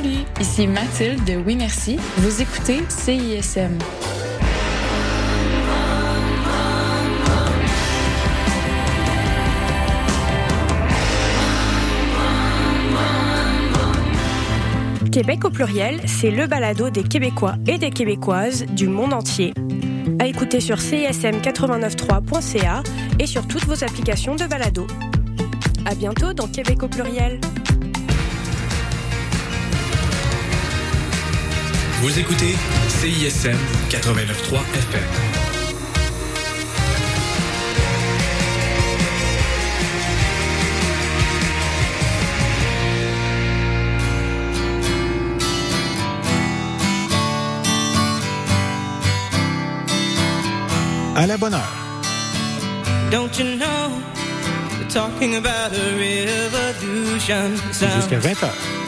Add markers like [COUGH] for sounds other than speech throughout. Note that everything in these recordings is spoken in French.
Salut, ici Mathilde de Oui Merci. Vous écoutez CISM. Québec au pluriel, c'est le balado des Québécois et des Québécoises du monde entier. À écouter sur cism893.ca et sur toutes vos applications de balado. À bientôt dans Québec au pluriel. Vous écoutez CISM 89.3 FM. À la bonne heure. Don't you know we're talking about a revolution? Jusqu'à 20h.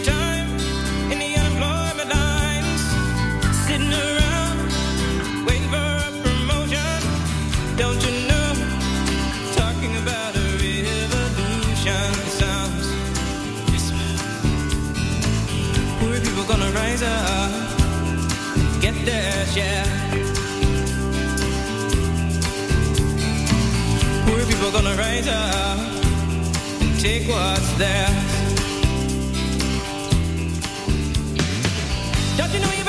up, get their share. Poor people gonna rise up and take what's theirs. Don't you know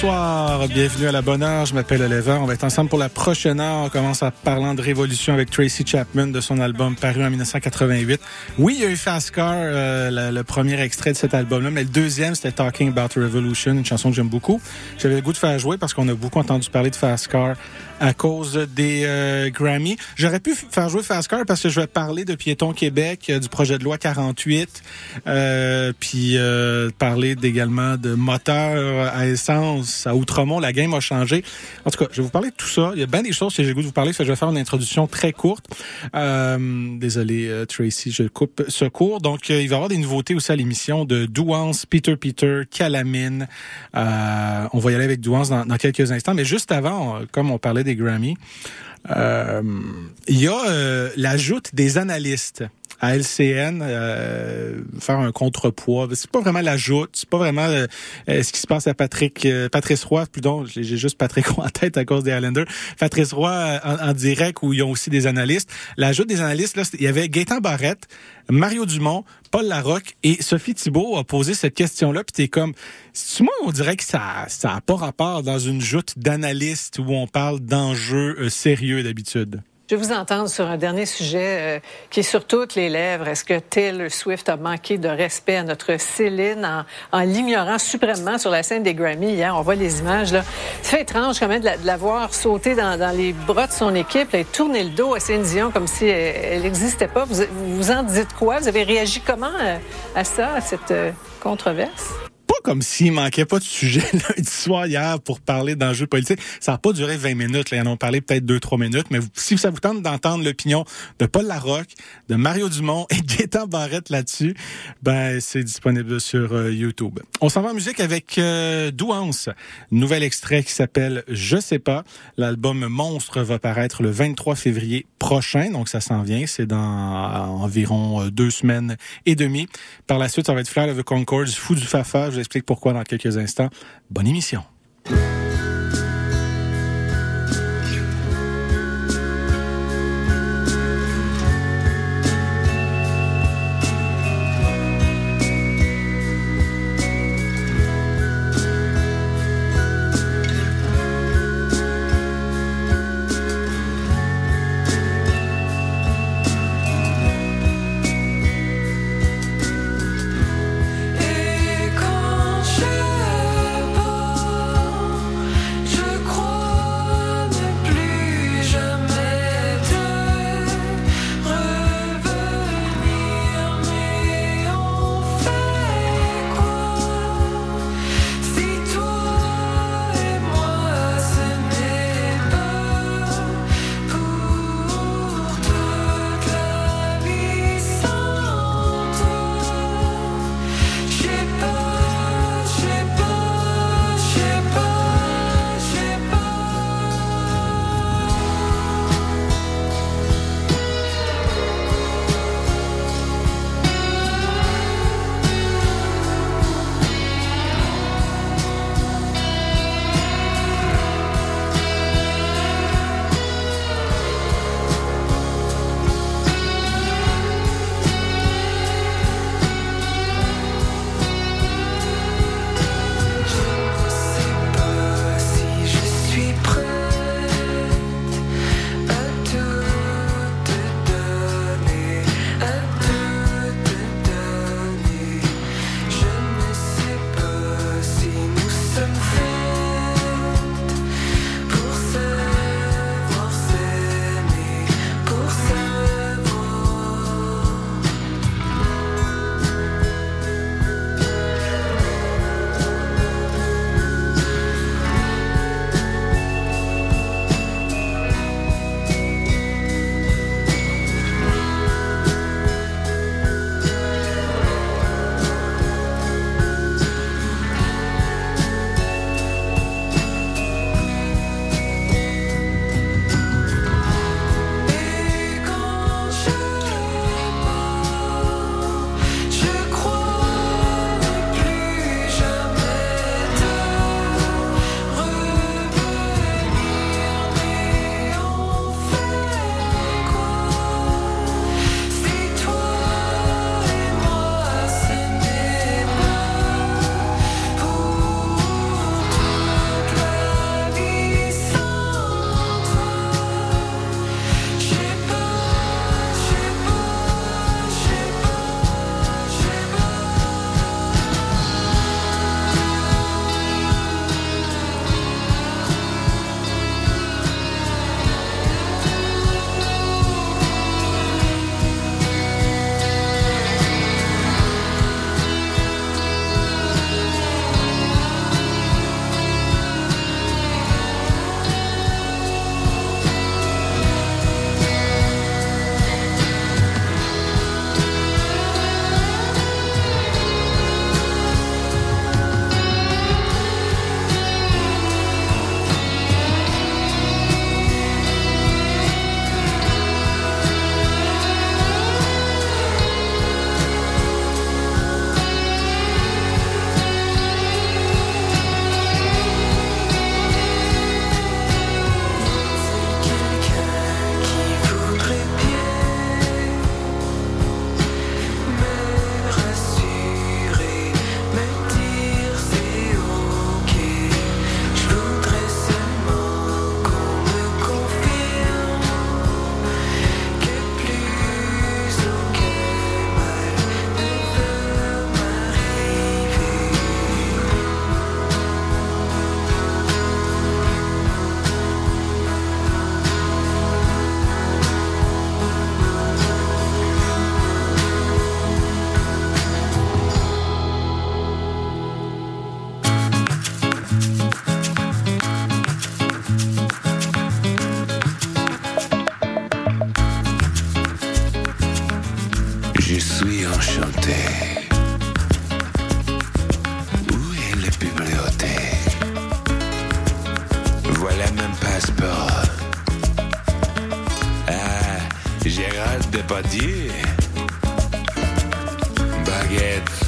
Bonsoir. Bienvenue à la bonne heure. Je m'appelle Oliver. On va être ensemble pour la prochaine heure. On commence en parlant de révolution avec Tracy Chapman de son album paru en 1988. Oui, il y a eu Fast Car, euh, le, premier extrait de cet album-là, mais le deuxième, c'était Talking About Revolution, une chanson que j'aime beaucoup. J'avais le goût de faire jouer parce qu'on a beaucoup entendu parler de Fast Car à cause des euh, Grammy. J'aurais pu faire jouer Fast Car parce que je vais parler de Piéton Québec, euh, du projet de loi 48, euh, puis parler également de moteurs à essence à La game a changé. En tout cas, je vais vous parler de tout ça. Il y a bien des choses que j'ai goût de vous parler. Je vais faire une introduction très courte. Euh, désolé, euh, Tracy, je coupe ce cours. Donc, euh, il va y avoir des nouveautés aussi à l'émission de Douance, Peter Peter, Calamine. Euh, on va y aller avec Douance dans, quelques instants. Mais juste avant, comme on parlait des Grammy, il y a l'ajout des analystes à LCN euh, faire un contrepoids. C'est pas vraiment l'ajout, c'est pas vraiment euh, euh, ce qui se passe à Patrick euh, Patrice Roy, plutôt j'ai juste Patrick Roy en tête à cause des Highlanders. Patrice Roy en, en direct où ils ont aussi des analystes. L'ajout des analystes là, il y avait Gaëtan Barrette, Mario Dumont, Paul Larocque et Sophie Thibault a posé cette question-là puis t'es comme moi on dirait que ça ça a pas rapport dans une joute d'analystes où on parle d'enjeux sérieux d'habitude? Je vais vous entendre sur un dernier sujet euh, qui est sur toutes les lèvres. Est-ce que Taylor Swift a manqué de respect à notre Céline en, l'ignorant suprêmement sur la scène des Grammy hier? On voit les images. C'est étrange quand même de la, de la voir sauter dans, les bras de son équipe et tourner le dos à Céline Dion comme si elle n'existait pas. Vous, vous en dites quoi? Vous avez réagi comment euh, à ça, à cette euh, controverse? Comme s'il manquait pas de sujet [LAUGHS] lundi soir hier pour parler d'enjeux politiques. Ça n'a pas duré 20 minutes. Là. Ils en ont parlé peut-être 2-3 minutes. Mais si ça vous tente d'entendre l'opinion de Paul Larocque, de Mario Dumont et Gaétan Barrette là-dessus, ben c'est disponible sur euh, YouTube. On s'en va en musique avec euh, Douance. Nouvel extrait qui s'appelle Je sais pas. L'album Monstre va paraître le 23 février prochain. Donc ça s'en vient. C'est dans euh, environ deux semaines et demie. Par la suite, ça va être Flair of the Concords, Fou du Fafa. Explique pourquoi dans quelques instants. Bonne émission. Passeport. Ah, Gérald Depardieu. Baguette.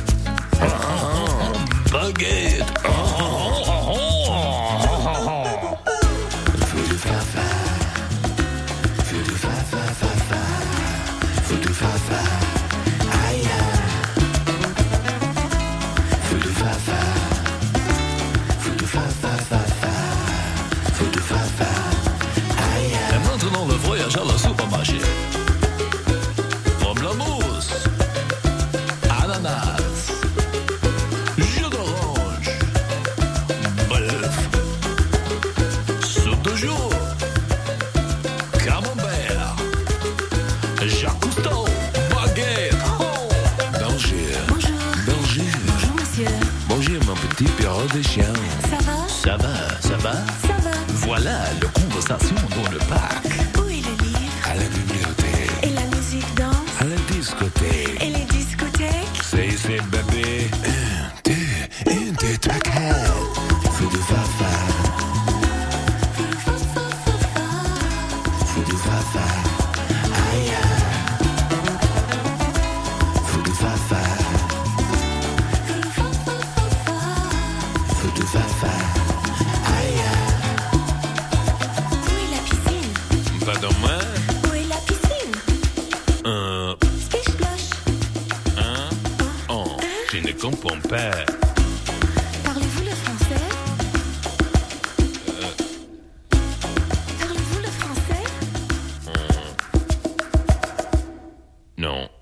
Non.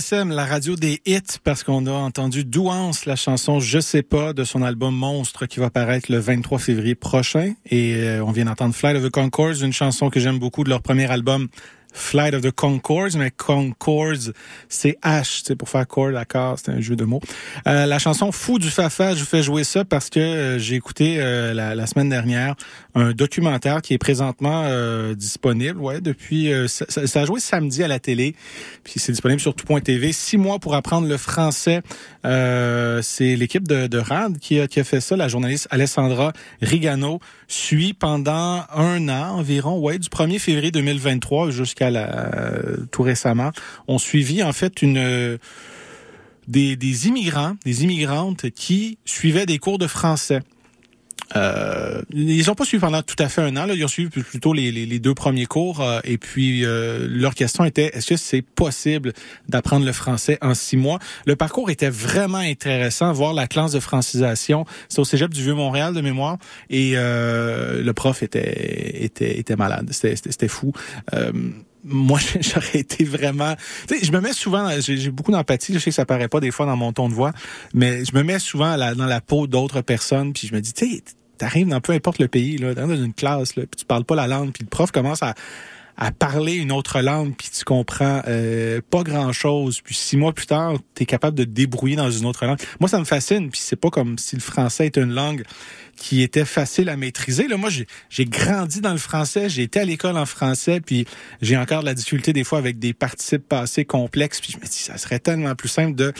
La radio des hits, parce qu'on a entendu Douance, la chanson Je sais pas de son album Monstre qui va paraître le 23 février prochain. Et euh, on vient d'entendre Flight of the Concords, une chanson que j'aime beaucoup de leur premier album Flight of the Concords, mais Concords, c'est H, c'est pour faire chord, d'accord, c'est un jeu de mots. Euh, la chanson Fou du Fafa, je vous fais jouer ça parce que euh, j'ai écouté euh, la, la, semaine dernière un documentaire qui est présentement euh, disponible, ouais, depuis, euh, ça, ça, a joué samedi à la télé, puis c'est disponible sur tout.tv. Six mois pour apprendre le français, c'est l'équipe de, de RAD qui a, qui a fait ça, la journaliste Alessandra Rigano suit pendant un an environ, ouais, du 1er février 2023 jusqu'à la, tout récemment, ont suivi en fait une des, des immigrants, des immigrantes qui suivaient des cours de français. Euh, ils n'ont pas suivi pendant tout à fait un an. Ils ont suivi plutôt les, deux premiers cours. Euh, et puis, euh, leur question était, est-ce que c'est possible d'apprendre le français en six mois? Le parcours était vraiment intéressant. Voir la classe de francisation. C'est au cégep du Vieux-Montréal de mémoire. Et euh, le prof était, était, était malade. C'était fou. Moi, [LAUGHS] j'aurais été vraiment. Tu sais, je me mets souvent. J'ai beaucoup d'empathie. Je sais que ça paraît pas des fois dans mon ton de voix, mais je me mets souvent dans la peau d'autres personnes. Puis je me dis, tu sais, t'arrives dans peu importe le pays, là, dans une classe, là, puis tu parles pas la langue, puis le prof commence à à parler une autre langue, puis tu comprends euh, pas grand-chose, puis six mois plus tard, tu es capable de te débrouiller dans une autre langue. Moi, ça me fascine, puis c'est pas comme si le français était une langue qui était facile à maîtriser. Là, moi, j'ai grandi dans le français, j'ai été à l'école en français, puis j'ai encore de la difficulté des fois avec des participes passés complexes, puis je me dis, ça serait tellement plus simple de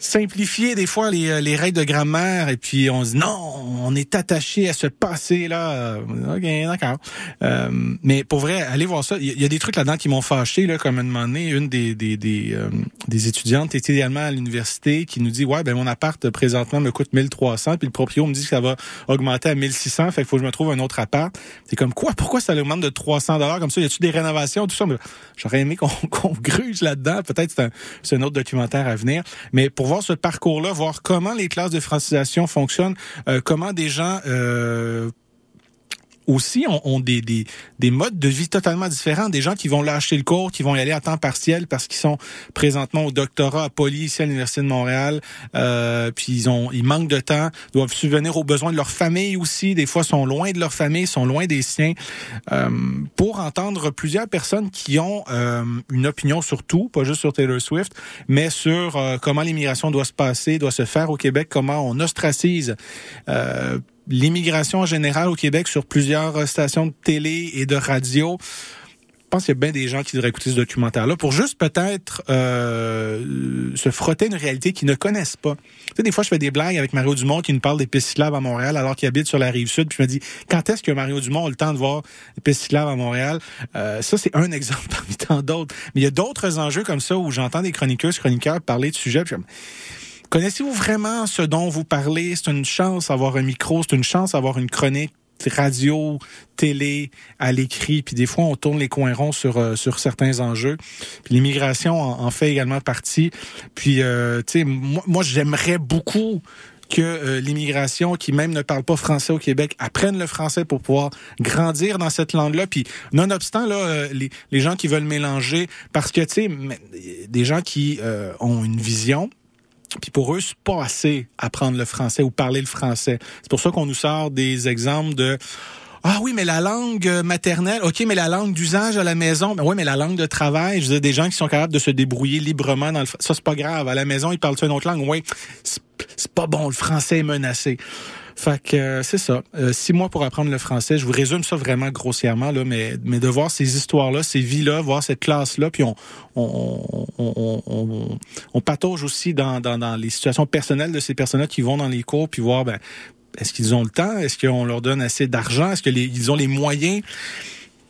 simplifier des fois les, les règles de grammaire et puis on se dit non, on est attaché à ce passé là. Ok, d'accord. Euh, mais pour vrai, allez voir ça. Il y, a des trucs là-dedans qui m'ont fâché là, comme à un moment donné, une des des des, euh, des étudiantes était également à l'université qui nous dit ouais ben mon appart présentement me coûte 1300 puis le proprio me dit que ça va augmenter à 1600, fait qu'il faut que je me trouve un autre appart. C'est comme quoi? Pourquoi ça augmente de 300 dollars comme ça? Y a-tu des rénovations tout ça? J'aurais aimé qu'on [LAUGHS] qu gruge là-dedans. Peut-être c'est un, un autre documentaire à venir, mais pour voir ce parcours-là, voir comment les classes de francisation fonctionnent, euh, comment des gens euh, aussi ont, des, des, des modes de vie totalement différents. Des gens qui vont lâcher le cours, qui vont y aller à temps partiel parce qu'ils sont présentement au doctorat à Poly, ici à l'Université de Montréal. Euh, puis ils ont ils manquent de temps, doivent subvenir aux besoins de leur famille aussi. Des fois, sont loin de leur famille, sont loin des siens. Euh, pour entendre plusieurs personnes qui ont euh, une opinion sur tout, pas juste sur Taylor Swift, mais sur euh, comment l'immigration doit se passer, doit se faire au Québec, comment on ostracise euh, l'immigration en général au Québec sur plusieurs euh, stations de télé et de radio. Je pense qu'il y a bien des gens qui devraient écouter ce documentaire-là pour juste peut-être euh, se frotter une réalité qu'ils ne connaissent pas. Tu sais, des fois, je fais des blagues avec Mario Dumont qui nous parle des pistes cyclables à Montréal alors qu'il habite sur la rive sud. Puis je me dis, quand est-ce que Mario Dumont a le temps de voir les pistes cyclables à Montréal? Euh, ça, c'est un [LAUGHS] exemple parmi tant d'autres. Mais il y a d'autres enjeux comme ça où j'entends des chroniqueuses, chroniqueurs parler de sujets. Connaissez-vous vraiment ce dont vous parlez? C'est une chance d'avoir un micro, c'est une chance d'avoir une chronique radio, télé, à l'écrit, puis des fois on tourne les coins ronds sur euh, sur certains enjeux. L'immigration en, fait également partie. Puis euh, tu sais, moi, j'aimerais beaucoup que euh, l'immigration qui même ne parle pas français au Québec apprenne le français pour pouvoir grandir dans cette langue-là. Puis nonobstant là, euh, les, les gens qui veulent mélanger, parce que tu sais, des gens qui euh, ont une vision, puis pour eux, c'est pas assez apprendre le français ou parler le français. C'est pour ça qu'on nous sort des exemples de ah oui, mais la langue euh, maternelle, ok, mais la langue d'usage à la maison, mais oui, mais la langue de travail, je veux des gens qui sont capables de se débrouiller librement dans le, ça c'est pas grave. À la maison, ils parlent une autre langue, oui, c'est pas bon, le français est menacé. Fait que euh, c'est ça. Euh, six mois pour apprendre le français. Je vous résume ça vraiment grossièrement là, mais mais de voir ces histoires-là, ces vies-là, voir cette classe-là, puis on on on, on, on, patauge aussi dans, dans dans les situations personnelles de ces personnes-là qui vont dans les cours, puis voir ben est-ce qu'ils ont le temps, est-ce qu'on leur donne assez d'argent, est-ce qu'ils ont les moyens?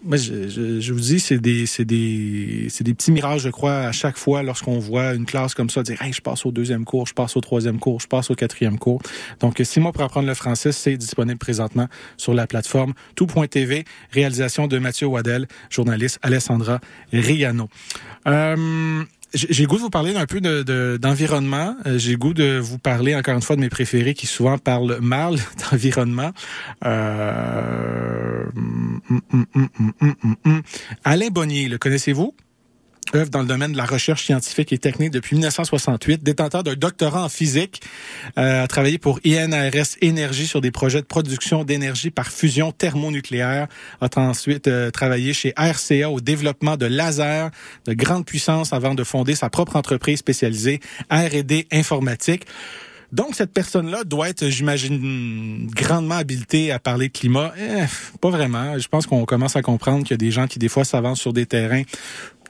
Moi, je, je, je vous dis, c'est des, c'est des, c'est des petits mirages, je crois, à chaque fois lorsqu'on voit une classe comme ça dire, hey, je passe au deuxième cours, je passe au troisième cours, je passe au quatrième cours. Donc, six mois pour apprendre le français, c'est disponible présentement sur la plateforme tout.tv, réalisation de Mathieu Waddell, journaliste Alessandra Riano. Euh, j'ai goût de vous parler un peu d'environnement. De, de, euh, J'ai goût de vous parler encore une fois de mes préférés qui souvent parlent mal [LAUGHS] d'environnement. Euh... Hum, hum, hum, Alain Bonnier, le connaissez-vous? Œuvre dans le domaine de la recherche scientifique et technique depuis 1968, détenteur d'un doctorat en physique, euh, a travaillé pour INRS Énergie sur des projets de production d'énergie par fusion thermonucléaire, a ensuite euh, travaillé chez RCA au développement de lasers de grande puissance avant de fonder sa propre entreprise spécialisée R&D informatique. Donc, cette personne-là doit être, j'imagine, grandement habilitée à parler de climat. Eh, pas vraiment. Je pense qu'on commence à comprendre qu'il y a des gens qui, des fois, s'avancent sur des terrains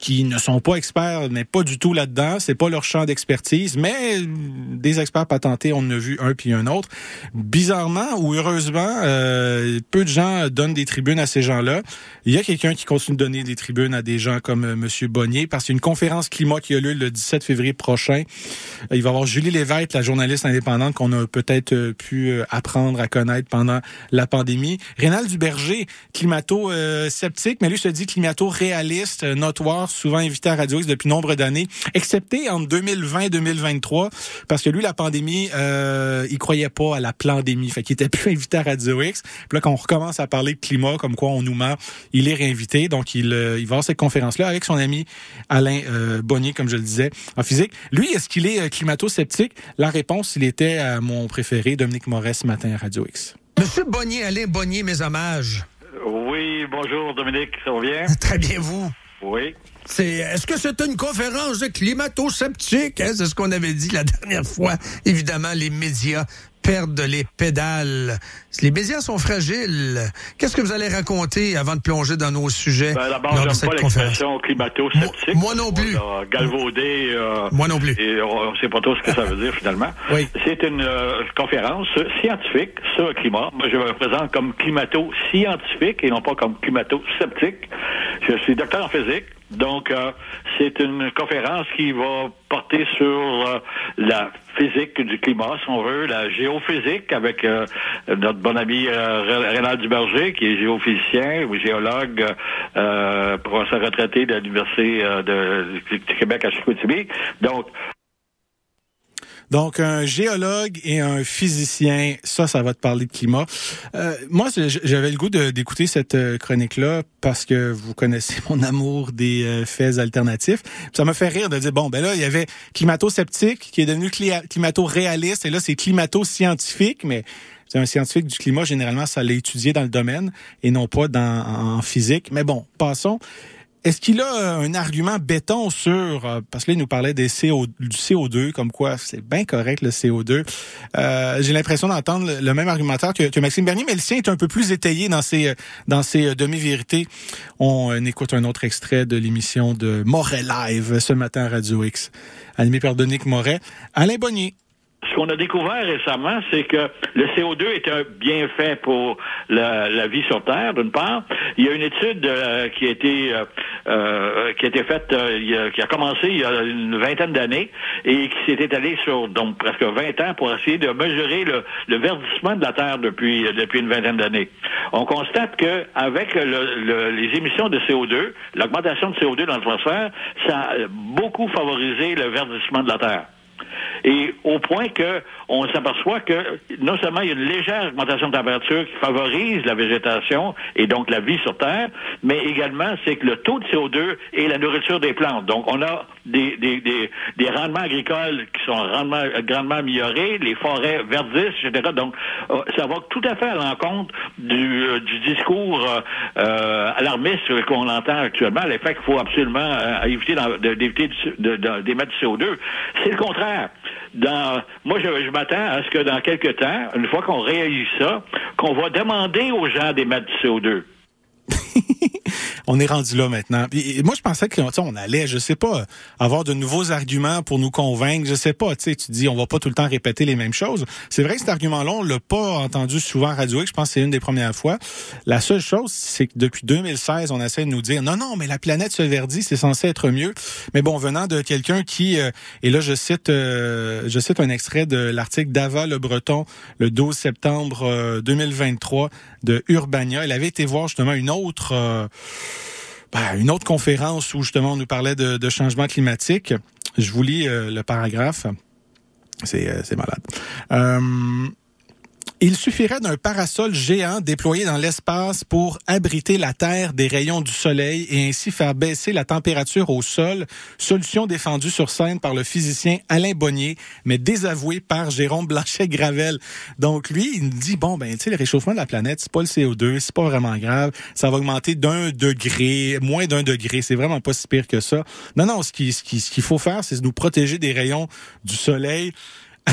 qui ne sont pas experts, mais pas du tout là-dedans. C'est pas leur champ d'expertise, mais des experts patentés, on en a vu un puis un autre. Bizarrement ou heureusement, euh, peu de gens donnent des tribunes à ces gens-là. Il y a quelqu'un qui continue de donner des tribunes à des gens comme euh, Monsieur Bonnier, parce qu'il y a une conférence climat qui a lieu le 17 février prochain. Euh, Il va y avoir Julie Lévesque, la journaliste indépendante qu'on a peut-être euh, pu apprendre à connaître pendant la pandémie. Rénal Duberger, climato-sceptique, mais lui se dit climato-réaliste, notoire, souvent invité à Radio X depuis nombre d'années, excepté en 2020 et 2023, parce que lui, la pandémie, euh, il croyait pas à la pandémie, fait qu'il était [LAUGHS] plus invité à Radio X. Puis là, quand on recommence à parler de climat, comme quoi on nous ment, il est réinvité, donc il, euh, il va avoir cette conférence-là avec son ami Alain euh, Bonnier, comme je le disais, en physique. Lui, est-ce qu'il est euh, climato-sceptique? La réponse, il était à mon préféré, Dominique Moret, ce matin à Radio X. Monsieur Bonnier, Alain Bonnier, mes hommages. Oui, bonjour Dominique, ça va bien? Très bien, vous? Oui. Est-ce que c'est une conférence de climato-sceptique? hein? C'est ce qu'on avait dit la dernière fois. Évidemment, les médias perdent les pédales. Les médias sont fragiles. Qu'est-ce que vous allez raconter avant de plonger dans nos sujets Ben, D'abord, j'aime pas conférence? l'expression climato-sceptique. Moi- moi non plus. On galvaudé. euh, Moi non plus. Et on ne sait pas trop ce que ça veut dire finalement. [LAUGHS] Oui. C'est une euh, conférence scientifique sur le climat. Moi, je me présente comme climato-scientifique et non pas comme climato-sceptique. Je suis docteur en physique. Donc, euh, c'est une conférence qui va porter sur euh, la physique du climat, si on veut, la géophysique, avec euh, notre bon ami euh, Ré- Rénal Duberger, qui est géophysicien ou géologue, euh, professeur retraité de l'Université euh, de, du Québec à Chicoutimi. Donc, Donc, un géologue et un physicien, ça, ça va te parler de climat. Euh, moi, j'avais le goût d'écouter cette euh, chronique-là parce que vous connaissez [LAUGHS] mon amour des euh, faits alternatifs. Ça m'a fait rire de dire, bon, ben là, il y avait climato-sceptique qui est devenu climato-réaliste et là, c'est climato-scientifique, mais c'est un scientifique du climat, généralement, ça l'a étudié dans le domaine et non pas dans, en physique. Mais bon, passons. Est-ce qu'il a euh, un argument béton sur, euh, parce que là, il nous parlait du CO2, comme quoi c'est bien correct le CO2. Euh, J'ai l'impression d'entendre le, même argumentaire que, Maxime Bernier, mais le sien est un peu plus étayé dans ses, dans ses demi-vérités. On écoute un autre extrait de l'émission de Moret Live ce matin à Radio X, animé par Dominique Moret. Alain Bonnier. Ce qu'on a découvert récemment, c'est que le CO2 est un bienfait pour la, vie sur Terre, d'une part. Il y a une étude euh, qui a été euh, euh, qui a été faite, euh, qui a commencé il y a une vingtaine d'années et qui s'est étalée sur donc presque 20 ans pour essayer de mesurer le, verdissement de la Terre depuis depuis une vingtaine d'années. On constate que avec le- le- les émissions de CO2, l'augmentation de CO2 dans l'atmosphère, ça a beaucoup favorisé le verdissement de la Terre. Et au point que on s'aperçoit que non seulement il y a une légère augmentation de température qui favorise la végétation et donc la vie sur Terre, mais également c'est que le taux de CO2 est la nourriture des plantes. Donc on a des, des, des, rendements agricoles qui sont grandement, améliorés, les forêts verdissent, etc. Donc euh, ça va tout à fait à l'encontre du, euh, discours euh, alarmiste qu'on entend actuellement, l'effet qu'il faut absolument euh, éviter d'émettre du CO2. C'est le contraire. Moi, je, je m'attends à ce que dans quelques temps, une fois qu'on réalise ça, qu'on va demander aux gens d'émettre du CO2. On est rendu là maintenant. Moi, je pensais que on allait, je sais pas, avoir de nouveaux arguments pour nous convaincre. Je sais pas. Tu dis, on va pas tout le temps répéter les mêmes choses. C'est vrai que cet argument-là, on l'a pas entendu souvent à Radio. Je pense que c'est une des premières fois. La seule chose, c'est que depuis 2016, on essaie de nous dire, non, non, mais la planète se verdit, c'est censé être mieux. Mais bon, venant de quelqu'un qui, euh, et là, je cite, euh, je cite un extrait de l'article d'Ava Le Breton, le 12 septembre euh, 2023 de Urbania. Elle avait été voir justement une autre, euh, ben, une autre conférence où justement on nous parlait de, de changement climatique. Je vous lis euh, le paragraphe. C'est euh, c'est malade. Il suffirait d'un parasol géant déployé dans l'espace pour abriter la Terre des rayons du Soleil et ainsi faire baisser la température au sol, solution défendue sur scène par le physicien Alain Bonnier, mais désavouée par Jérôme Blanchet-Gravel. Donc lui, il dit, bon, ben, tu sais, le réchauffement de la planète, c'est pas le CO2, c'est pas vraiment grave, ça va augmenter d'un degré, moins d'un degré, c'est vraiment pas si pire que ça. Non, non, ce qu'il ce qui, ce qu'il faut faire, c'est nous protéger des rayons du Soleil. [LAUGHS]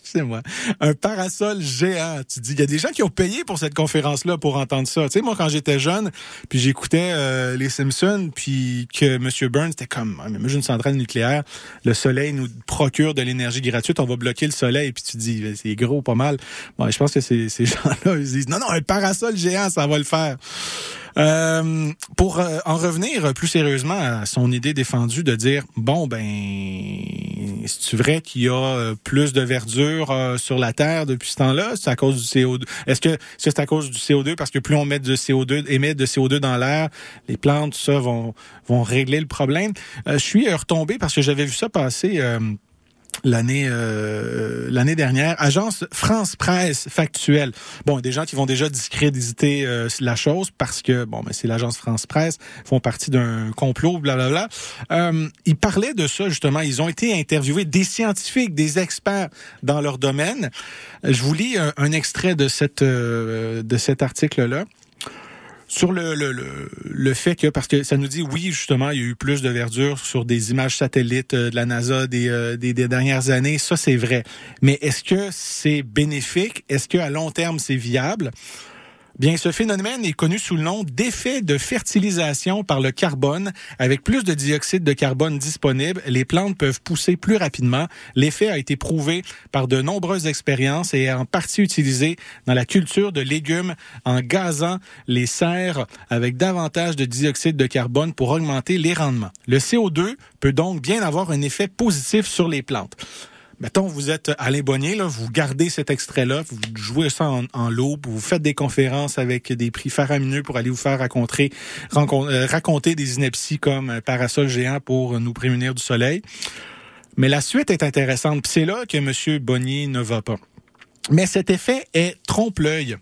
Excusez-moi. Un parasol géant. Tu dis, il y a des gens qui ont payé pour cette conférence-là pour entendre ça. Tu sais, moi, quand j'étais jeune, puis j'écoutais euh, les Simpsons, puis que M. Burns était comme, Ah, mais moi, j'ai une centrale nucléaire, le soleil nous procure de l'énergie gratuite, on va bloquer le soleil, puis tu dis, c'est gros, pas mal. Bon, je pense que ces, ces [LAUGHS] gens-là, ils disent, non, non, un parasol géant, ça va le faire. Euh, pour euh, en revenir plus sérieusement à son idée défendue de dire bon ben c'est vrai qu'il y a euh, plus de verdure euh, sur la terre depuis ce temps-là? C'est à cause du CO2 est-ce que c'est à cause du CO2 parce que plus on met de CO2 émet de CO2 dans l'air les plantes ça vont vont régler le problème? Euh, je suis retombé parce que j'avais vu ça passer l'année euh, l'année dernière. Agence France Presse factuelle. Bon des gens qui vont déjà discréditer euh, la chose parce que bon mais c'est l'agence France Presse font partie d'un complot blablabla. Euh, ils parlaient de ça justement. Ils ont été interviewés des scientifiques des experts dans leur domaine. Je vous lis un, un extrait de cette euh, de cet article là sur le, le, le, le fait que, parce que ça nous dit, oui, justement, il y a eu plus de verdure sur des images satellites euh, de la NASA des, euh, des, des dernières années, ça c'est vrai. Mais est-ce que c'est bénéfique? Est-ce qu'à long terme, c'est viable? Bien, ce phénomène est connu sous le nom d'effet de fertilisation par le carbone. Avec plus de dioxyde de carbone disponible, les plantes peuvent pousser plus rapidement. L'effet a été prouvé par de nombreuses expériences et est en partie utilisé dans la culture de légumes en gazant les serres avec davantage de dioxyde de carbone pour augmenter les rendements. Le CO2 peut donc bien avoir un effet positif sur les plantes. Mettons, vous êtes Alain Bonnier, là, vous gardez cet extrait-là, vous jouez ça en, en vous faites des conférences avec des prix faramineux pour aller vous faire raconter, raconter, euh, raconter des inepties comme parasol géant pour nous prémunir du soleil. Mais la suite est intéressante. C'est là que M. Bonnier ne va pas. Mais cet effet est trompe-l'œil,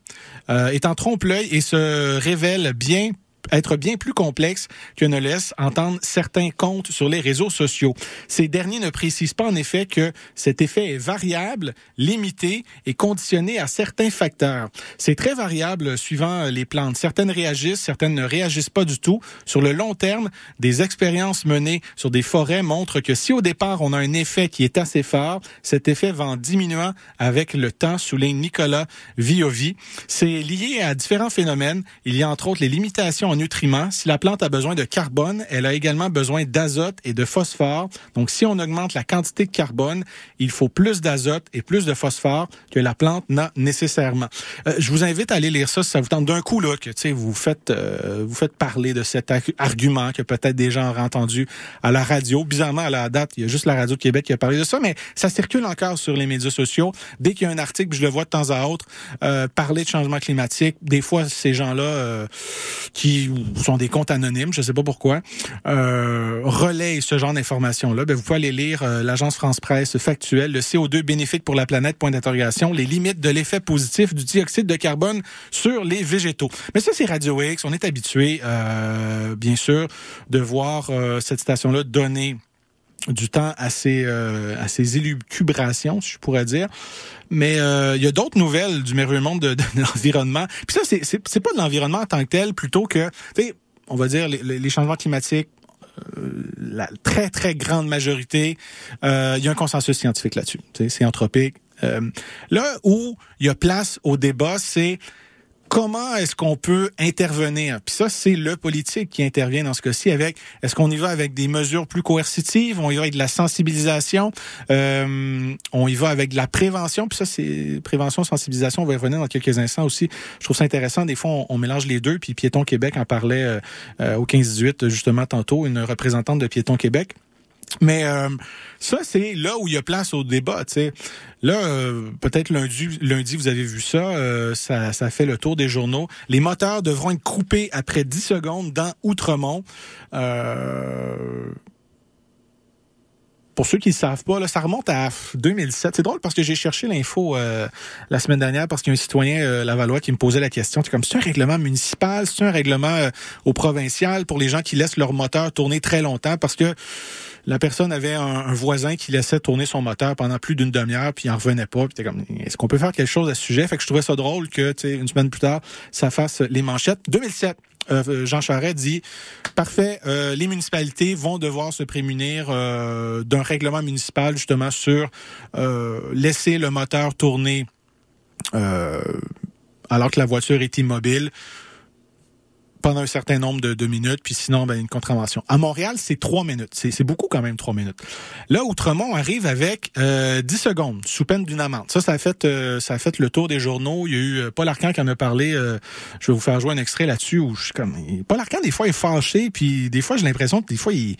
euh, est en trompe-l'œil et se révèle bien être bien plus complexe que ne laisse entendre certains comptes sur les réseaux sociaux. Ces derniers ne précisent pas en effet que cet effet est variable, limité et conditionné à certains facteurs. C'est très variable suivant les plantes. Certaines réagissent, certaines ne réagissent pas du tout. Sur le long terme, des expériences menées sur des forêts montrent que si au départ on a un effet qui est assez fort, cet effet va en diminuant avec le temps, souligne Nicolas Viovi. C'est lié à différents phénomènes. Il y a entre autres les limitations en nutriments. Si la plante a besoin de carbone, elle a également besoin d'azote et de phosphore. Donc, si on augmente la quantité de carbone, il faut plus d'azote et plus de phosphore que la plante n'a nécessairement. Euh, je vous invite à aller lire ça si ça vous tente d'un coup là que tu vous faites euh, vous faites parler de cet argu- argument que peut-être des gens auraient entendu à la radio. Bizarrement à la date, il y a juste la radio de Québec qui a parlé de ça, mais ça circule encore sur les médias sociaux. Dès qu'il y a un article, je le vois de temps à autre euh, parler de changement climatique. Des fois, ces gens-là euh, qui sont des comptes anonymes, je sais pas pourquoi, euh, relayent ce genre d'informations-là. Ben, vous pouvez aller lire euh, l'agence France Presse factuelle, le CO2 bénéfique pour la planète, point d'interrogation, les limites de l'effet positif du dioxyde de carbone sur les végétaux. Mais ça, c'est Radio X. On est habitué, euh, bien sûr, de voir euh, cette station-là donner du temps à ses, euh, à ses élucubrations, si je pourrais dire. Mais euh, il y a d'autres nouvelles du merveilleux monde de, l'environnement. Puis ça, c'est, c'est, pas de l'environnement en tant que tel, plutôt que, tu sais, on va dire, les, les changements climatiques, euh, la très, très grande majorité, euh, il y a un consensus scientifique là-dessus. C'est anthropique. Euh, là où il y a place au débat, c'est comment est-ce qu'on peut intervenir? Puis ça, c'est le politique qui intervient dans ce cas-ci avec, est-ce qu'on y va avec des mesures plus coercitives? On y va avec de la sensibilisation? Euh, on y va avec de la prévention? Puis ça, c'est prévention, sensibilisation, on va y revenir dans quelques instants aussi. Je trouve ça intéressant. Des fois, on, mélange les deux. Puis Piéton Québec en parlait euh, euh, au 15-18, justement, tantôt, une représentante de Piéton Québec. Mais euh, ça, c'est là où il y a place au débat. sais. Là, euh, peut-être lundi, lundi, vous avez vu ça, euh, ça, ça fait le tour des journaux. Les moteurs devront être coupés après 10 secondes dans Outremont. Euh, pour ceux qui ne savent pas, là, ça remonte à 2007. C'est drôle parce que j'ai cherché l'info euh, la semaine dernière parce qu'il y a un citoyen euh, Lavallois qui me posait la question. C'est comme, c'est un règlement municipal, c'est un règlement au provincial pour les gens qui laissent leur moteur tourner très longtemps parce que la personne avait un, voisin qui laissait tourner son moteur pendant plus d'une demi-heure puis il en revenait pas. Puis comme, est-ce qu'on peut faire quelque chose à ce sujet? Fait que je trouvais ça drôle que, tu une semaine plus tard, ça fasse les manchettes. 2007. Euh, Jean Charest dit parfait, euh, les municipalités vont devoir se prémunir euh, d'un règlement municipal justement sur euh, laisser le moteur tourner euh, alors que la voiture est immobile pendant un certain nombre de, de minutes, puis sinon, ben, une contravention. À Montréal, c'est trois minutes. C'est beaucoup quand même, trois minutes. Là, Outremont arrive avec euh, 10 secondes, sous peine d'une amende. Ça, ça a fait euh, ça a fait le tour des journaux. Il y a eu euh, Paul Arcan qui en a parlé. euh, je vais vous faire jouer un extrait là-dessus où je suis comme... Paul Arcan, des fois, il est fâché, puis des fois, j'ai l'impression que des fois, il...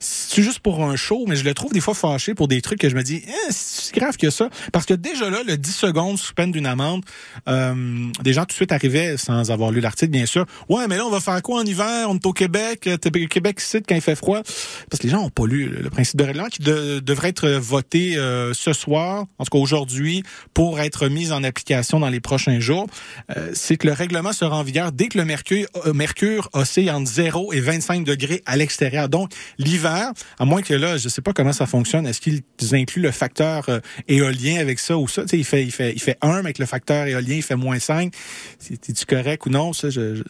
C'est juste pour un show, mais je le trouve des fois fâché pour des trucs que je me dis, eh, c'est grave que ça? Parce que déjà là, le 10 secondes sous peine d'une amende, euh, des gens tout de suite arrivaient, sans avoir lu l'article, bien sûr. Ouais, mais là, on va faire quoi en hiver? On est au Québec. euh, Québec ici quand il fait froid. Parce que les gens n'ont pas lu le principe de règlement qui de- devrait être voté euh, ce soir, en tout cas aujourd'hui, pour être mis en application dans les prochains jours. Euh, c'est que le règlement sera en vigueur dès que le mercure, euh, mercure oscille entre 0 et 25 degrés à l'extérieur. Donc, l'hiver, à moins que là, je sais pas comment ça fonctionne, est-ce qu'ils incluent le facteur euh, éolien avec ça ou ça? Tu sais, il fait, il fait, il fait 1, mais avec le facteur éolien, il fait moins 5. C'est-tu correct ou non? Ça,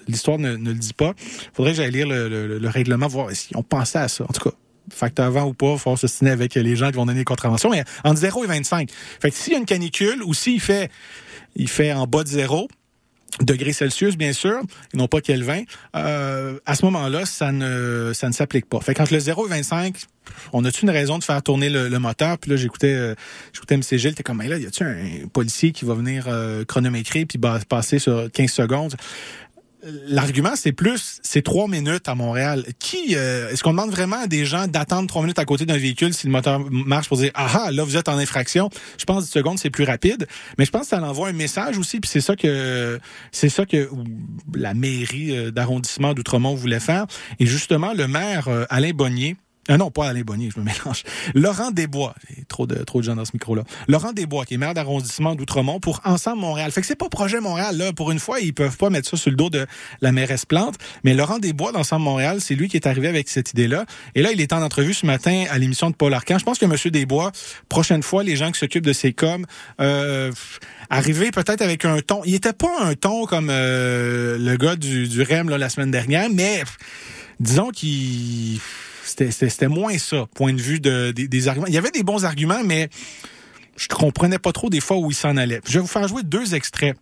l'histoire ne, ne le dit pas. Faudrait que j'aille lire le, le- le règlement, voir s'ils ont pensé à ça. En tout cas, facteur vent ou pas, il faut se avec les gens qui vont donner les contraventions, mais entre 0 et 25. Fait que s'il y a une canicule ou s'il fait, il fait en bas de 0, degrés Celsius, bien sûr, et non pas Kelvin, euh, à ce moment-là, ça ne, ça ne s'applique pas. Fait que entre le 0 et 25, on a-tu une raison de faire tourner le, moteur? Puis là, j'écoutais, euh, j'écoutais MC Gilles, t'es comme, mais là, y a-tu un policier qui va venir euh, chronométrer puis passer sur 15 secondes? L'argument, c'est plus, c'est trois minutes à Montréal. Qui, euh, est-ce qu'on demande vraiment à des gens d'attendre trois minutes à côté d'un véhicule si le moteur marche pour dire, ah ah, là, vous êtes en infraction? Je pense 10 secondes, c'est plus rapide. Mais je pense que ça envoie un message aussi, puis c'est ça que, c'est ça que la mairie euh, d'arrondissement d'Outremont voulait faire. Et justement, le maire, euh, Alain Bonnier, Ah non, pas Alain Bonnier, je me [LAUGHS] mélange. Laurent Desbois, trop de, trop de gens dans ce micro-là. Laurent Desbois, qui est maire d'arrondissement d'Outremont pour Ensemble Montréal. Fait que c'est pas Projet Montréal, là. Pour une fois, ils peuvent pas mettre ça sur le dos de la mairesse Plante. Mais Laurent Desbois d'Ensemble Montréal, c'est lui qui est arrivé avec cette idée-là. Et là, il est en entrevue ce matin à l'émission de Paul Arcan. Je pense que M. Desbois, prochaine fois, les gens qui s'occupent de ces coms, euh, peut-être avec un ton. Il était pas un ton comme euh, le gars du, du REM là, la semaine dernière, mais disons qu'il c'était- moins ça, point de vue de, des- des arguments. Il y avait des bons arguments, mais je comprenais pas trop des fois où il s'en allait. Je vais vous faire jouer deux extraits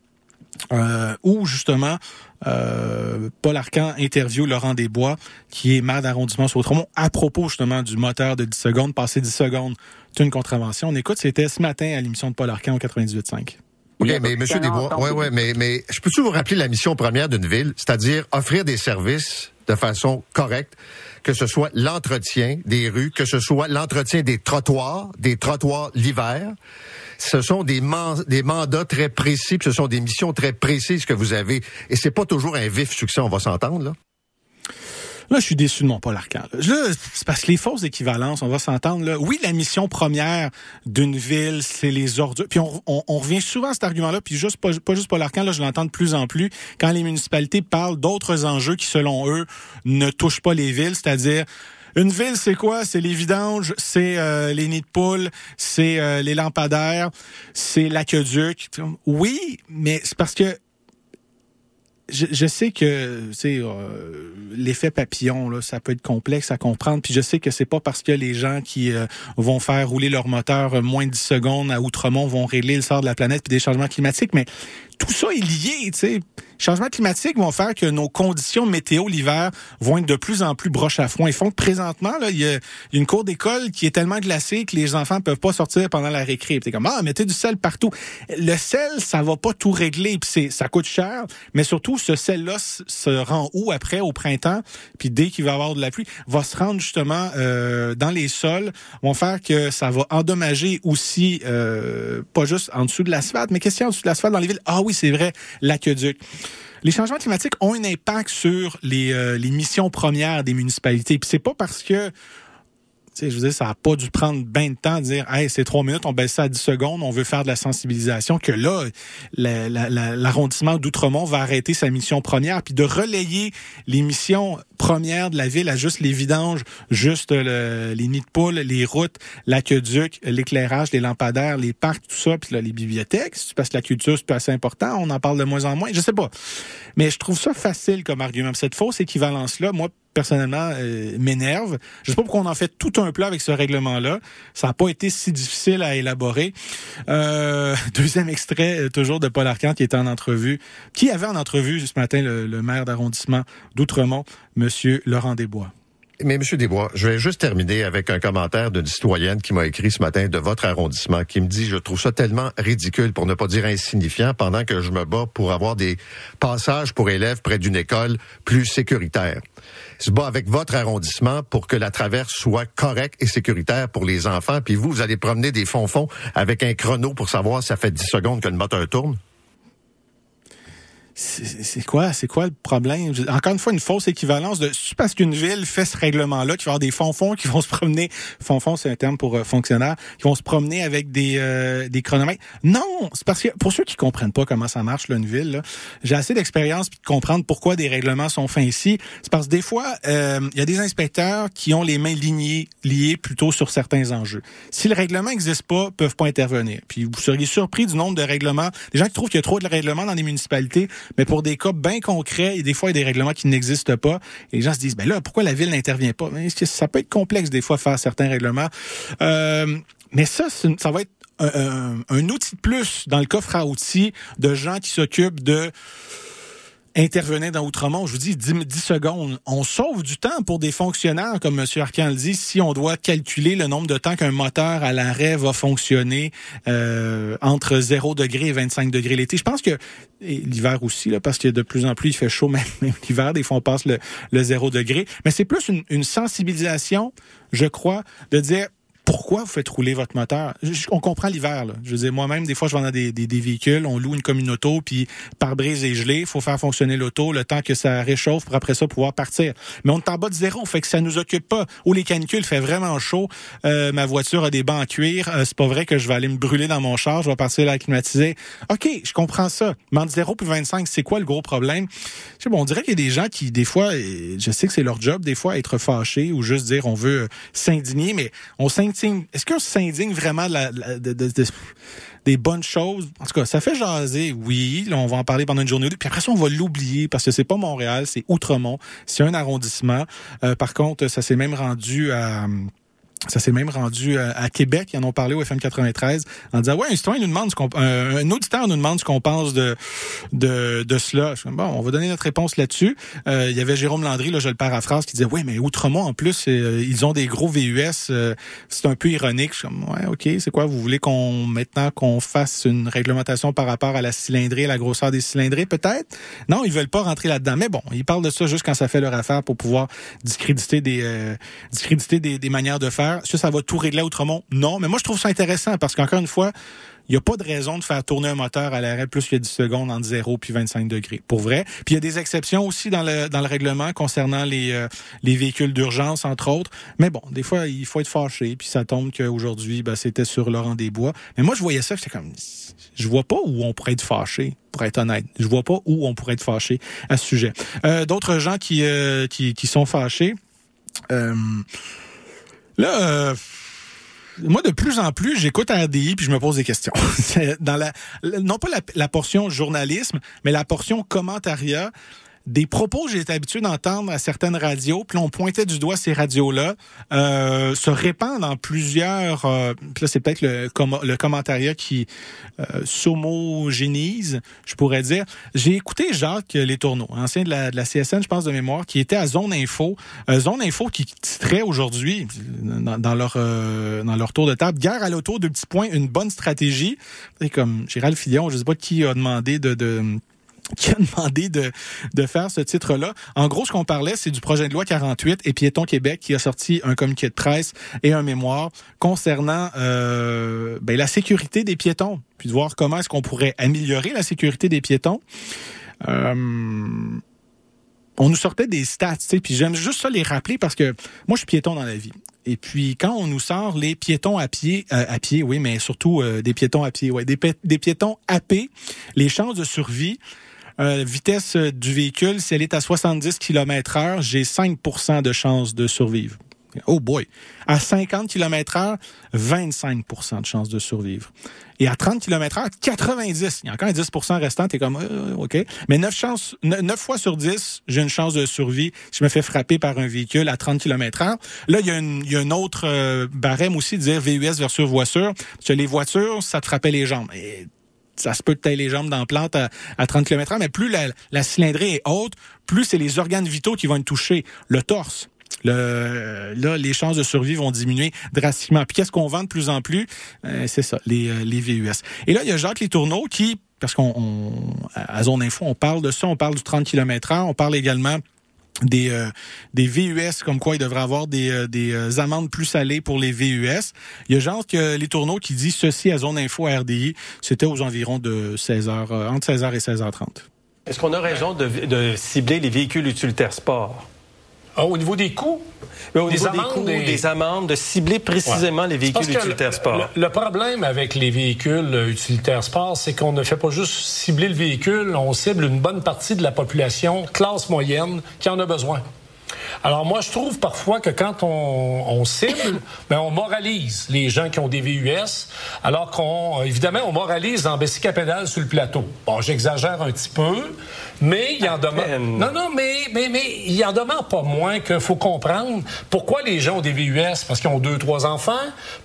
euh, où justement euh, Paul Arcan interview Laurent Desbois, qui est maire d'arrondissement sur Outremont, à propos justement du moteur de 10 secondes. Passer 10 secondes, c'est une contravention. On écoute, c'était ce matin à l'émission de Paul Arcan au 98.5. OK, mais Monsieur Desbois, ouais, ouais, mais, mais je peux-tu vous rappeler la mission première d'une ville, c'est-à-dire offrir des services de façon correcte, que ce soit l'entretien des rues, que ce soit l'entretien des trottoirs, des trottoirs l'hiver. Ce sont des, man- des mandats très précis, ce sont des missions très précises que vous avez. Et c'est pas toujours un vif succès, on va s'entendre, là. Là, je suis déçu de mon Paul Arcand. Là, c'est parce que les fausses équivalences, on va s'entendre. Là. Oui, la mission première d'une ville, c'est les ordures. Puis on, on- on revient souvent à cet argument-là, puis juste pas, pas juste Paul Arcand, là, je l'entends de plus en plus, quand les municipalités parlent d'autres enjeux qui, selon eux, ne touchent pas les villes, c'est-à-dire une ville, c'est quoi? C'est les vidanges, c'est euh, les nids de poules, c'est euh, les lampadaires, c'est l'aqueduc. Oui, mais c'est parce que je, je sais que sais, euh, l'effet papillon, là, ça peut être complexe à comprendre. Puis je sais que c'est pas parce que les gens qui euh, vont faire rouler leur moteur euh, moins de 10 secondes à Outremont vont régler le sort de la planète puis des changements climatiques, mais tout ça est lié, tu sais. Changements climatiques vont faire que nos conditions météo l'hiver vont être de plus en plus broches à foin. Ils font que présentement, là, il y a, une cour d'école qui est tellement glacée que les enfants peuvent pas sortir pendant la récré. T'es comme, ah, mettez du sel partout. Le sel, ça va pas tout régler, puis c'est, ça coûte cher, mais surtout, ce sel-là se rend où après, au printemps, puis dès qu'il va y avoir de la pluie, va se rendre justement euh, dans les sols, vont faire que ça va endommager aussi, euh, pas juste en dessous de l'asphalte, mais qu'est-ce qu'il y a en dessous de l'asphalte dans les villes? Ah oui, c'est vrai, l'aqueduc. Les changements climatiques ont un impact sur les, euh, les missions premières des municipalités. Puis c'est pas parce que tu sais, je veux dire, ça n'a pas dû prendre bien de temps de dire, hey, c'est trois minutes, on baisse ça à 10 secondes, on veut faire de la sensibilisation, que là, la- la- la- l'arrondissement d'Outremont va arrêter sa mission première, puis de relayer les missions premières de la ville à juste les vidanges, juste le- les nids de poules, les routes, l'aqueduc, l'éclairage, les lampadaires, les parcs, tout ça, puis là, les bibliothèques, parce que la culture, c'est assez important, on en parle de moins en moins, je sais pas. Mais je trouve ça facile comme argument. Cette fausse équivalence-là, moi, personnellement, euh, m'énerve. Je sais pas pourquoi on en fait tout un plat avec ce règlement-là. Ça n'a pas été si difficile à élaborer. Euh, [LAUGHS] deuxième extrait, euh, toujours de Paul Arcand, qui était en entrevue, qui avait en entrevue ce matin le, le maire d'arrondissement d'Outremont, Monsieur Laurent Desbois. Mais Monsieur Desbois, je vais juste terminer avec un commentaire d'une citoyenne qui m'a écrit ce matin de votre arrondissement, qui me dit je trouve ça tellement ridicule, pour ne pas dire insignifiant, pendant que je me bats pour avoir des passages pour élèves près d'une école plus sécuritaire. Je me bats avec votre arrondissement pour que la traverse soit correcte et sécuritaire pour les enfants. Puis vous, vous allez promener des fonds-fonds avec un chrono pour savoir si ça fait 10 secondes que le moteur tourne? C'est quoi, c'est quoi le problème? Encore une fois, une fausse équivalence de, c'est parce qu'une ville fait ce règlement-là, qu'il va y avoir des fonds-fonds qui vont se promener, fonds-fonds, c'est un terme pour euh, fonctionnaires, qui vont se promener avec des, euh, des chronomètres? Non! C'est parce que, pour ceux qui comprennent pas comment ça marche, là, une ville, j'ai assez d'expérience pour comprendre pourquoi des règlements sont faits ici. C'est parce que des fois, euh, il y a des inspecteurs qui ont les mains liées, liées plutôt sur certains enjeux. Si le règlement n'existe pas, peuvent pas intervenir. Puis vous seriez surpris du nombre de règlements. Des gens qui trouvent qu'il y a trop de règlements dans les municipalités, mais pour des cas bien concrets, et des fois, il y a des règlements qui n'existent pas. Et les gens se disent, ben là, pourquoi la ville n'intervient pas? Ça peut être complexe, des fois, faire certains règlements? Euh, mais ça, ça va être un- un outil de plus dans le coffre à outils de gens qui s'occupent de intervenir dans Outremont, je vous dis 10, 10 secondes. On sauve du temps pour des fonctionnaires, comme M. Arcan le dit, si on doit calculer le nombre de temps qu'un moteur à l'arrêt va fonctionner euh, entre 0 degré et 25 degrés l'été. Je pense que l'hiver aussi, là, parce que de plus en plus il fait chaud, [LAUGHS] même, même l'hiver, des fois on passe le, le 0 degré. Mais c'est plus une, une sensibilisation, je crois, de dire pourquoi vous faites rouler votre moteur? On comprend l'hiver. Je veux dire, moi-même, des fois, je vais dans des, des, véhicules, on loue une commune auto, puis pare-brise est gelé, il faut faire fonctionner l'auto le temps que ça réchauffe pour après ça pouvoir partir. Mais on est en bas de zéro, fait que ça nous occupe pas. Ou les canicules, fait vraiment chaud, euh, ma voiture a des bancs en cuir, euh, c'est pas vrai que je vais aller me brûler dans mon char, je vais partir la climatiser. OK, je comprends ça. Mais entre 0 puis 25, c'est quoi le gros problème? Je sais, bon, on dirait qu'il y a des gens qui, des fois, et je sais que c'est leur job, des fois, être fâchés ou juste dire on veut s'indigner, mais on s'indigne. Est-ce qu'on s'indigne vraiment de la- de- de- de- de- des bonnes choses? En tout cas, ça fait jaser, oui. Là, on va en parler pendant une journée ou deux. Puis après ça, on va l'oublier parce que c'est pas Montréal, c'est Outremont. C'est un arrondissement. Euh, par contre, ça s'est même rendu à... Ça s'est même rendu euh, à Québec. Ils en ont parlé au FM 93 en disant ouais un citoyen nous demande ce qu'on, un, un auditeur nous demande ce qu'on pense de de, de cela. Bon, on va donner notre réponse là-dessus. Euh, il y avait Jérôme Landry, là, je le paraphrase, qui disait ouais mais Outremont en plus euh, ils ont des gros VUS. euh, c'est un peu ironique. Je suis comme ouais ok c'est quoi vous voulez qu'on maintenant qu'on fasse une réglementation par rapport à la cylindrée, la grosseur des cylindrées peut-être? Non ils veulent pas rentrer là-dedans. Mais bon ils parlent de ça juste quand ça fait leur affaire pour pouvoir discréditer des euh, discréditer des manières de faire. Est-ce que ça va tout régler à Outremont? Non, mais moi je trouve ça intéressant parce qu'encore une fois, il n'y a pas de raison de faire tourner un moteur à l'arrêt plus que 10 secondes entre 0 puis 25 degrés, pour vrai. Puis il y a des exceptions aussi dans le, règlement concernant les, euh, les véhicules d'urgence, entre autres. Mais bon, des fois, il faut être fâché, puis ça tombe qu'aujourd'hui, ben, c'était sur Laurent Desbois. Mais moi, je voyais ça, j'étais comme, je vois pas où on pourrait être fâché, pour être honnête. Je vois pas où on pourrait être fâché à ce sujet. Euh, D'autres gens qui, euh, sont fâchés, là... euh, moi, de plus en plus, j'écoute RDI puis je me pose des questions. [LAUGHS] Dans la, non pas la, la portion journalisme, mais la portion commentariat des propos que été habitué d'entendre à certaines radios, puis on pointait du doigt ces radios-là, euh, se répandent dans plusieurs... Euh, puis là, c'est peut-être le, com- le commentariat qui euh, s'homogénise, je pourrais dire. J'ai écouté Jacques Les Tourneaux, ancien de la, CSN, je pense, de mémoire, qui était à Zone Info. Euh, Zone Info qui titrait aujourd'hui, dans, leur euh, dans leur tour de table, guerre à l'auto, deux petits points, une bonne stratégie. Comme Gérald Fillon, je sais pas qui a demandé de... de qui a demandé de, de faire ce titre-là. En gros, ce qu'on parlait, c'est du projet de loi 48 et Piéton Québec qui a sorti un communiqué de presse et un mémoire concernant euh, ben, la sécurité des piétons, puis de voir comment est-ce qu'on pourrait améliorer la sécurité des piétons. Euh, on nous sortait des stats, tu sais, puis j'aime juste ça les rappeler parce que moi, je suis piéton dans la vie. Et puis, quand on nous sort les piétons à pied, euh, à pied, oui, mais surtout euh, des piétons à pied, ouais, des, des piétons AP, les chances de survie, euh, vitesse euh, du véhicule, si elle est à 70 km heure, j'ai 5% de chances de survivre. Oh boy. À 50 km heure, 25% de chances de survivre. Et à 30 km heure, 90. Il y a encore un 10% restant, t'es comme, euh, OK. Mais 9, chances, 9 fois sur 10, j'ai une chance de survie. si Je me fais frapper par un véhicule à 30 km heure. Là, il y a, une, y a un autre euh, barème aussi de dire VUS versus voiture. Parce que les voitures, ça te frappait les jambes. Ça se peut te tailler les jambes dans la plante à, à 30 km heure, mais plus la, la cylindrée est haute, plus c'est les organes vitaux qui vont être touchés. Le torse, le, là, les chances de survie vont diminuer drastiquement. Puis qu'est-ce qu'on vend de plus en plus? Euh, c'est ça, les, euh, les VUS. Et là, il y a Jacques Les Tourneaux qui, parce qu'on on- à Zone Info, on parle de ça, on parle du 30 km heure, on parle également des euh, des VUS comme quoi il devrait avoir des euh, des euh, amendes plus salées pour les VUS. Il y a genre que les tourneaux qui dit ceci à zone info RDI, c'était aux environs de 16h entre 16h et 16h30. Est-ce qu'on a raison de, de cibler les véhicules utilitaires sport? Ah, au niveau des coûts? au Des niveau amendes, des coûts, des- des... amendes, de cibler précisément Ouais. les véhicules utilitaires le- sport. Le, le problème avec les véhicules euh, utilitaires sport, c'est qu'on ne fait pas juste cibler le véhicule, on cible une bonne partie de la population, classe moyenne, qui en a besoin. Alors moi, je trouve parfois que quand on, on cible, ben, on moralise les gens qui ont des VUS, alors qu'on, évidemment, on moralise en pédale sur le plateau. Bon, j'exagère un petit peu, mais il en demeure... Non, non, mais, mais, mais il en demeure pas moins qu'il faut comprendre pourquoi les gens ont des VUS. Parce qu'ils ont deux, trois enfants,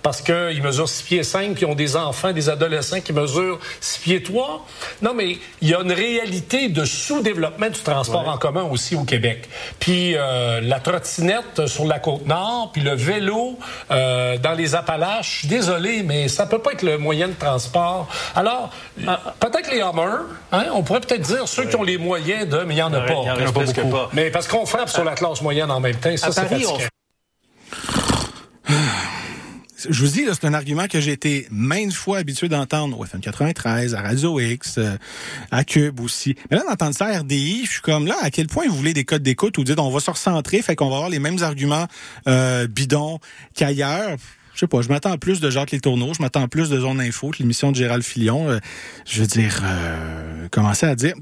parce qu'ils mesurent 6 pieds 5, puis ils ont des enfants, des adolescents qui mesurent 6 pieds 3. Non, mais il y a une réalité de sous-développement du transport Ouais. en commun aussi au Québec. Puis euh, la trottinette sur la côte nord, puis le vélo euh, dans les Appalaches. Désolé, mais ça peut pas être le moyen de transport. Alors, peut-être les Hummers, hein, on pourrait peut-être dire ceux qui ont les moyens de, mais il n'y en a Ouais, pas. il y en presque beaucoup. pas. Mais parce qu'on frappe sur la classe moyenne en même temps, ça c'est. [SIGHS] je vous dis, là, c'est un argument que j'ai été maintes fois habitué d'entendre au FM 93, à Radio X, euh, à Cube aussi. Mais là, d'entendre ça à RDI, je suis comme là, à quel point vous voulez des codes d'écoute ou dites on va se recentrer, fait qu'on va avoir les mêmes arguments euh, bidons qu'ailleurs. Je sais pas, je m'attends plus de Jacques Les Tourneaux, je m'attends plus de Zone Info, de l'émission de Gérald Filion. Euh, je veux dire, euh, commencer à dire...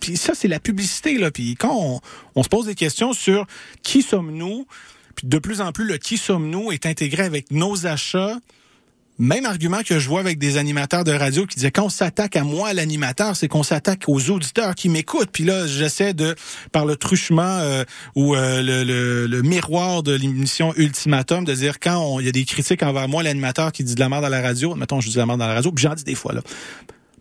Puis, ça, c'est la publicité. là. Puis quand on se pose des questions sur qui sommes-nous, de plus en plus, le qui sommes-nous est intégré avec nos achats. Même argument que je vois avec des animateurs de radio qui disaient quand on s'attaque à moi, l'animateur, c'est qu'on s'attaque aux auditeurs qui m'écoutent. Puis là, j'essaie de, par le truchement euh, ou euh, le, miroir de l'émission Ultimatum, de dire quand il y a des critiques envers moi, l'animateur qui dit de la merde à la radio, mettons, je dis de la merde à la radio, puis j'en dis des fois là.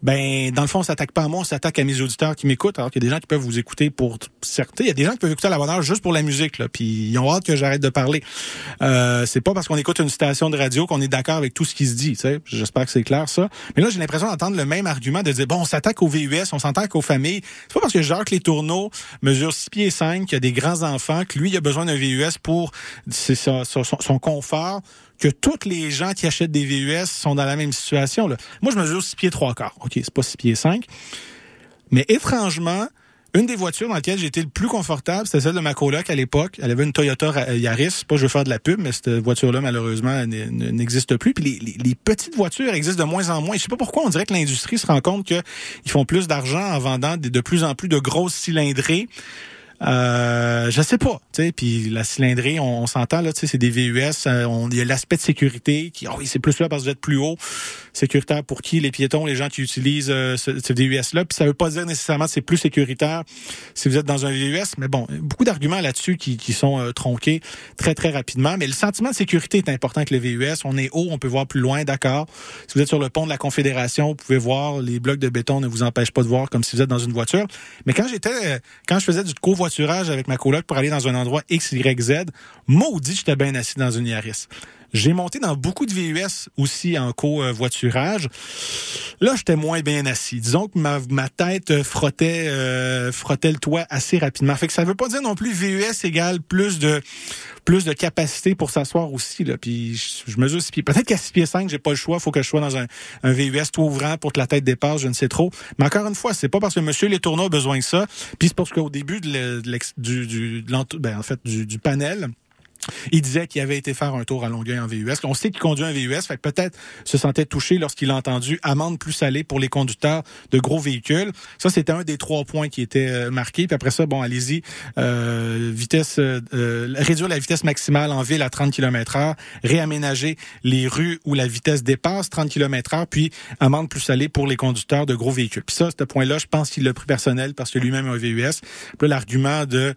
Ben, dans le fond, on s'attaque pas à moi, on s'attaque à mes auditeurs qui m'écoutent, alors qu'il y a des gens qui peuvent vous écouter pour certains. Il y a des gens qui peuvent écouter à la bonne heure juste pour la musique, là, puis ils ont hâte que j'arrête de parler. Euh, c'est pas parce qu'on écoute une station de radio qu'on est d'accord avec tout ce qui se dit. J'espère que c'est clair, ça. Mais là, j'ai l'impression d'entendre le même argument de dire, bon, on s'attaque aux VUS, on s'attaque aux familles. C'est pas parce que Jacques Les Tourneaux mesure 6 pieds 5, qu'il y a des grands-enfants, que lui, il a besoin d'un VUS pour son confort, que tous les gens qui achètent des VUS sont dans la même situation. Moi, je mesure 6 pieds 3 quarts. OK, c'est pas 6 pieds 5. Mais étrangement, une des voitures dans lesquelles j'ai été le plus confortable, c'était celle de ma coloc à l'époque. Elle avait une Toyota Ra- Yaris. Pas je veux faire de la pub, mais cette voiture-là, malheureusement, n'existe plus. Puis les, petites voitures existent de moins en moins. Je sais pas pourquoi, on dirait que l'industrie se rend compte qu'ils font plus d'argent en vendant de plus en plus de grosses cylindrées. Euh, je sais pas, tu sais, puis la cylindrée, on, s'entend là, tu sais, c'est des VUS, euh, il y a l'aspect de sécurité qui, oh oui, c'est plus là parce que vous êtes plus haut, sécuritaire pour qui les piétons, les gens qui utilisent euh, ce, ce VUS là, puis ça veut pas dire nécessairement que c'est plus sécuritaire si vous êtes dans un VUS, mais bon, beaucoup d'arguments là-dessus qui, qui sont euh, tronqués très très rapidement, mais le sentiment de sécurité est important avec le VUS, on est haut, on peut voir plus loin, d'accord. Si vous êtes sur le pont de la Confédération, vous pouvez voir les blocs de béton ne vous empêchent pas de voir comme si vous êtes dans une voiture, mais quand j'étais euh, quand je faisais du covoiturage avec ma coloc pour aller dans un endroit X, Y, Z, maudit, j'étais bien assis dans une Yaris. J'ai monté dans beaucoup de VUS aussi en covoiturage. Là, j'étais moins bien assis. Disons que ma, tête frottait euh, frottait le toit assez rapidement. Fait que ça veut pas dire non plus VUS égale plus de plus de capacité pour s'asseoir aussi. Là. Puis je, mesure 6 pieds. Peut-être qu'à 6 pieds 5, j'ai pas le choix. faut que je sois dans un, VUS tout ouvrant pour que la tête dépasse, je ne sais trop. Mais encore une fois, c'est pas parce que Monsieur Les Tourneaux a besoin de ça. Puis c'est parce qu'au début de le- de l'ex- du, du, ben, en fait, du, du panel, il disait qu'il avait été faire un tour à Longueuil en VUS. On sait qu'il conduit un VUS, fait peut-être se sentait touché lorsqu'il a entendu amende plus salée pour les conducteurs de gros véhicules. Ça, c'était un des trois points qui était euh, marqué. Puis après ça, bon, allez-y, euh, vitesse, euh, euh, réduire la vitesse maximale en ville à 30 km heure, réaménager les rues où la vitesse dépasse 30 km heure, puis amende plus salée pour les conducteurs de gros véhicules. Puis ça, ce point-là, je pense qu'il l'a pris personnel parce que lui-même a un VUS. L'argument de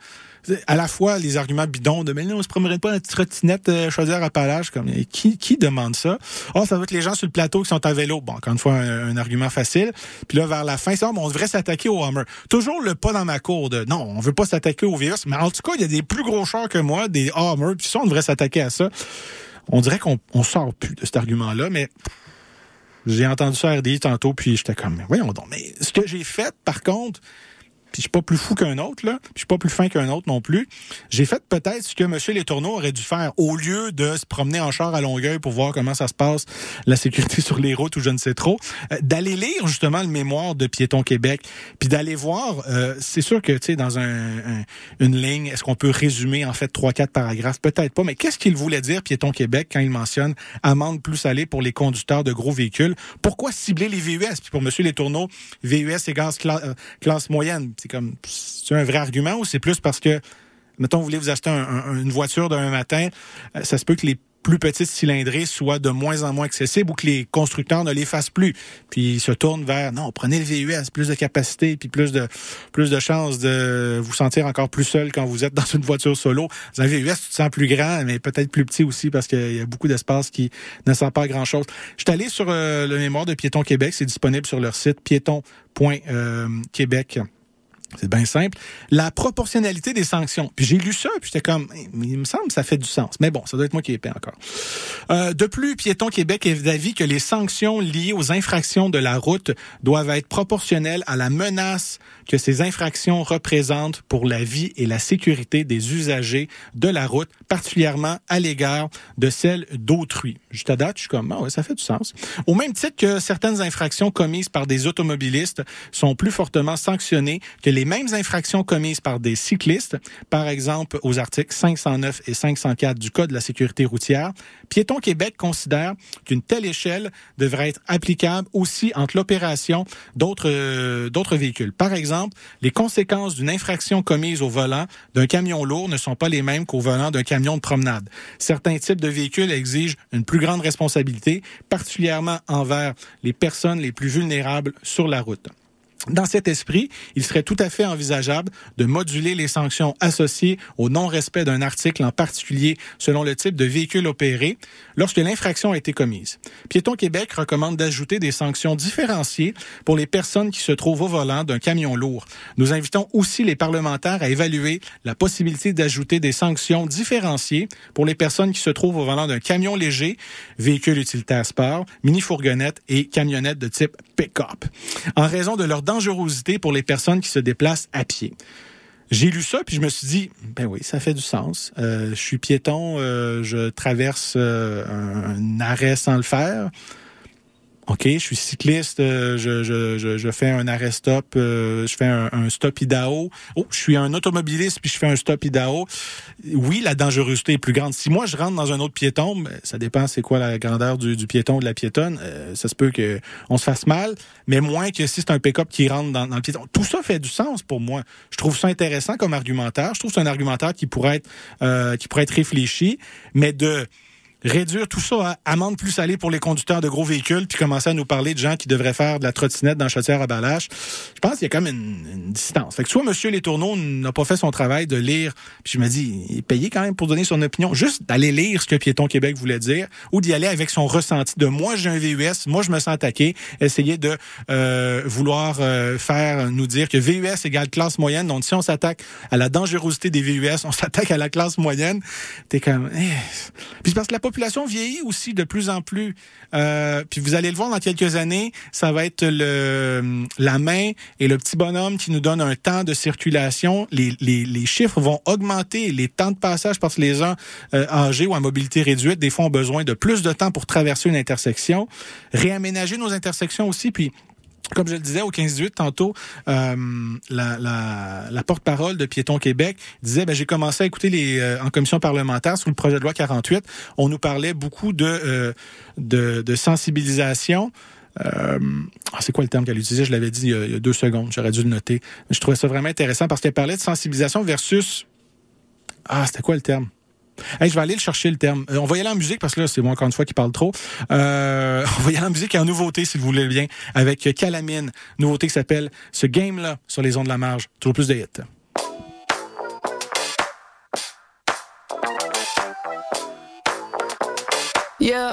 à la fois les arguments bidons de mais non, on se promènerait pas en trottinette euh, à palage comme qui qui demande ça? Oh, ça va être les gens sur le plateau qui sont à vélo. Bon, encore une fois un, argument facile. Puis là vers la fin, ça on devrait s'attaquer au Hummer. Toujours le pas dans ma cour de non, on veut pas s'attaquer au virus, mais en tout cas, il y a des plus gros chars que moi, des Hummer, puis ça on devrait s'attaquer à ça. On dirait qu'on on sort plus de cet argument-là, mais j'ai entendu ça à RDI tantôt, puis j'étais comme, voyons donc. Mais ce que j'ai fait, par contre, puis je suis pas plus fou qu'un autre, là, puis je suis pas plus fin qu'un autre non plus. J'ai fait peut-être ce que M. Les Tourneaux aurait dû faire au lieu de se promener en char à Longueuil pour voir comment ça se passe, la sécurité [LAUGHS] sur les routes ou je ne sais trop, euh, d'aller lire justement le mémoire de Piéton Québec, puis d'aller voir, euh, c'est sûr que, tu sais, dans un, un- une ligne, est-ce qu'on peut résumer en fait trois, quatre paragraphes? Peut-être pas, mais qu'est-ce qu'il voulait dire Piéton Québec quand il mentionne amende plus salée pour les conducteurs de gros véhicules? Pourquoi cibler les VUS? Puis pour M. Les Tourneaux, VUS égale cla- euh, classe moyenne. C'est comme, c'est un vrai argument ou c'est plus parce que, mettons, vous voulez vous acheter un- un- une voiture d'un matin, euh, ça se peut que les plus petites cylindrées soient de moins en moins accessibles ou que les constructeurs ne les fassent plus. Puis ils se tournent vers, non, prenez le VUS, plus de capacité, puis plus de plus de chances de vous sentir encore plus seul quand vous êtes dans une voiture solo. Dans un VUS, tu te sens plus grand, mais peut-être plus petit aussi parce qu'il y a beaucoup d'espace qui ne sent pas grand-chose. Je suis allé sur euh, le mémoire de Piéton Québec, c'est disponible sur leur site piéton.québec C'est bien simple. La proportionnalité des sanctions. Puis j'ai lu ça, puis j'étais comme, il me semble que ça fait du sens. Mais bon, ça doit être moi qui ai épais encore. Euh, de plus, Piéton Québec est d'avis que les sanctions liées aux infractions de la route doivent être proportionnelles à la menace que ces infractions représentent pour la vie et la sécurité des usagers de la route, particulièrement à l'égard de celles d'autrui. Juste à date, je suis comme, ah ouais, ça fait du sens. Au même titre que certaines infractions commises par des automobilistes sont plus fortement sanctionnées que les mêmes infractions commises par des cyclistes, par exemple aux articles 509 et 504 du Code de la sécurité routière, Piéton Québec considère qu'une telle échelle devrait être applicable aussi entre l'opération d'autres euh, d'autres véhicules. Par exemple, les conséquences d'une infraction commise au volant d'un camion lourd ne sont pas les mêmes qu'au volant d'un camion de promenade. Certains types de véhicules exigent une plus grande responsabilité, particulièrement envers les personnes les plus vulnérables sur la route. Dans cet esprit, il serait tout à fait envisageable de moduler les sanctions associées au non-respect d'un article en particulier selon le type de véhicule opéré lorsque l'infraction a été commise. Piéton Québec recommande d'ajouter des sanctions différenciées pour les personnes qui se trouvent au volant d'un camion lourd. Nous invitons aussi les parlementaires à évaluer la possibilité d'ajouter des sanctions différenciées pour les personnes qui se trouvent au volant d'un camion léger, véhicule utilitaire sport, mini-fourgonnette et camionnette de type pick-up. En raison de leur dangerosité pour les personnes qui se déplacent à pied. J'ai lu ça puis je me suis dit ben oui ça fait du sens. Euh, je suis piéton, euh, je traverse euh, un, un arrêt sans le faire. OK, je suis cycliste, euh, je, je, je, je fais un arrêt stop, euh, je fais un, un stop IDAO. Oh, je suis un automobiliste puis je fais un stop IDAO. Oui, la dangerosité est plus grande. Si moi je rentre dans un autre piéton, ben, ça dépend c'est quoi la grandeur du, du piéton ou de la piétonne, euh, ça se peut que on se fasse mal, mais moins que si c'est un pick-up qui rentre dans, dans le piéton. Tout ça fait du sens pour moi. Je trouve ça intéressant comme argumentaire. Je trouve que c'est un argumentaire qui pourrait être qui pourrait être réfléchi, mais de réduire tout ça à amende plus salée pour les conducteurs de gros véhicules, puis commencer à nous parler de gens qui devraient faire de la trottinette dans chaudière à balage. Je pense qu'il y a comme une, une distance. Fait que soit Monsieur Les Tourneaux n'a pas fait son travail de lire, puis je me dis, il est payé quand même pour donner son opinion, juste d'aller lire ce que Piéton Québec voulait dire, ou d'y aller avec son ressenti de moi j'ai un VUS, moi je me sens attaqué, essayer de euh, vouloir euh, faire nous dire que VUS égale classe moyenne. Donc si on s'attaque à la dangerosité des VUS, on s'attaque à la classe moyenne. T'es comme, eh. puis parce que la population vieillit aussi de plus en plus. Euh, puis vous allez le voir dans quelques années, ça va être le la main et le petit bonhomme qui nous donne un temps de circulation. Les, les, les chiffres vont augmenter, les temps de passage parce que les gens euh, âgés ou à mobilité réduite, des fois, ont besoin de plus de temps pour traverser une intersection. Réaménager nos intersections aussi, puis comme je le disais au 15-18 tantôt, euh, la, porte-parole de Piéton Québec disait ben, j'ai commencé à écouter les euh, en commission parlementaire sous le projet de loi 48. On nous parlait beaucoup de, euh, de, sensibilisation. Ah, c'est quoi le terme qu'elle utilisait? Je l'avais dit il y a deux secondes, j'aurais dû le noter. Je trouvais ça vraiment intéressant parce qu'elle parlait de sensibilisation versus. Ah, c'était quoi le terme? Je vais aller le chercher le terme. Euh, on va y aller en musique parce que là, c'est moi encore une fois qui parle trop. Euh, [LAUGHS] on va y aller en musique et en nouveauté, si vous voulez bien, avec Calamine. Nouveauté qui s'appelle Ce Game-là sur les ondes de la marge. Toujours plus de hits. Yeah.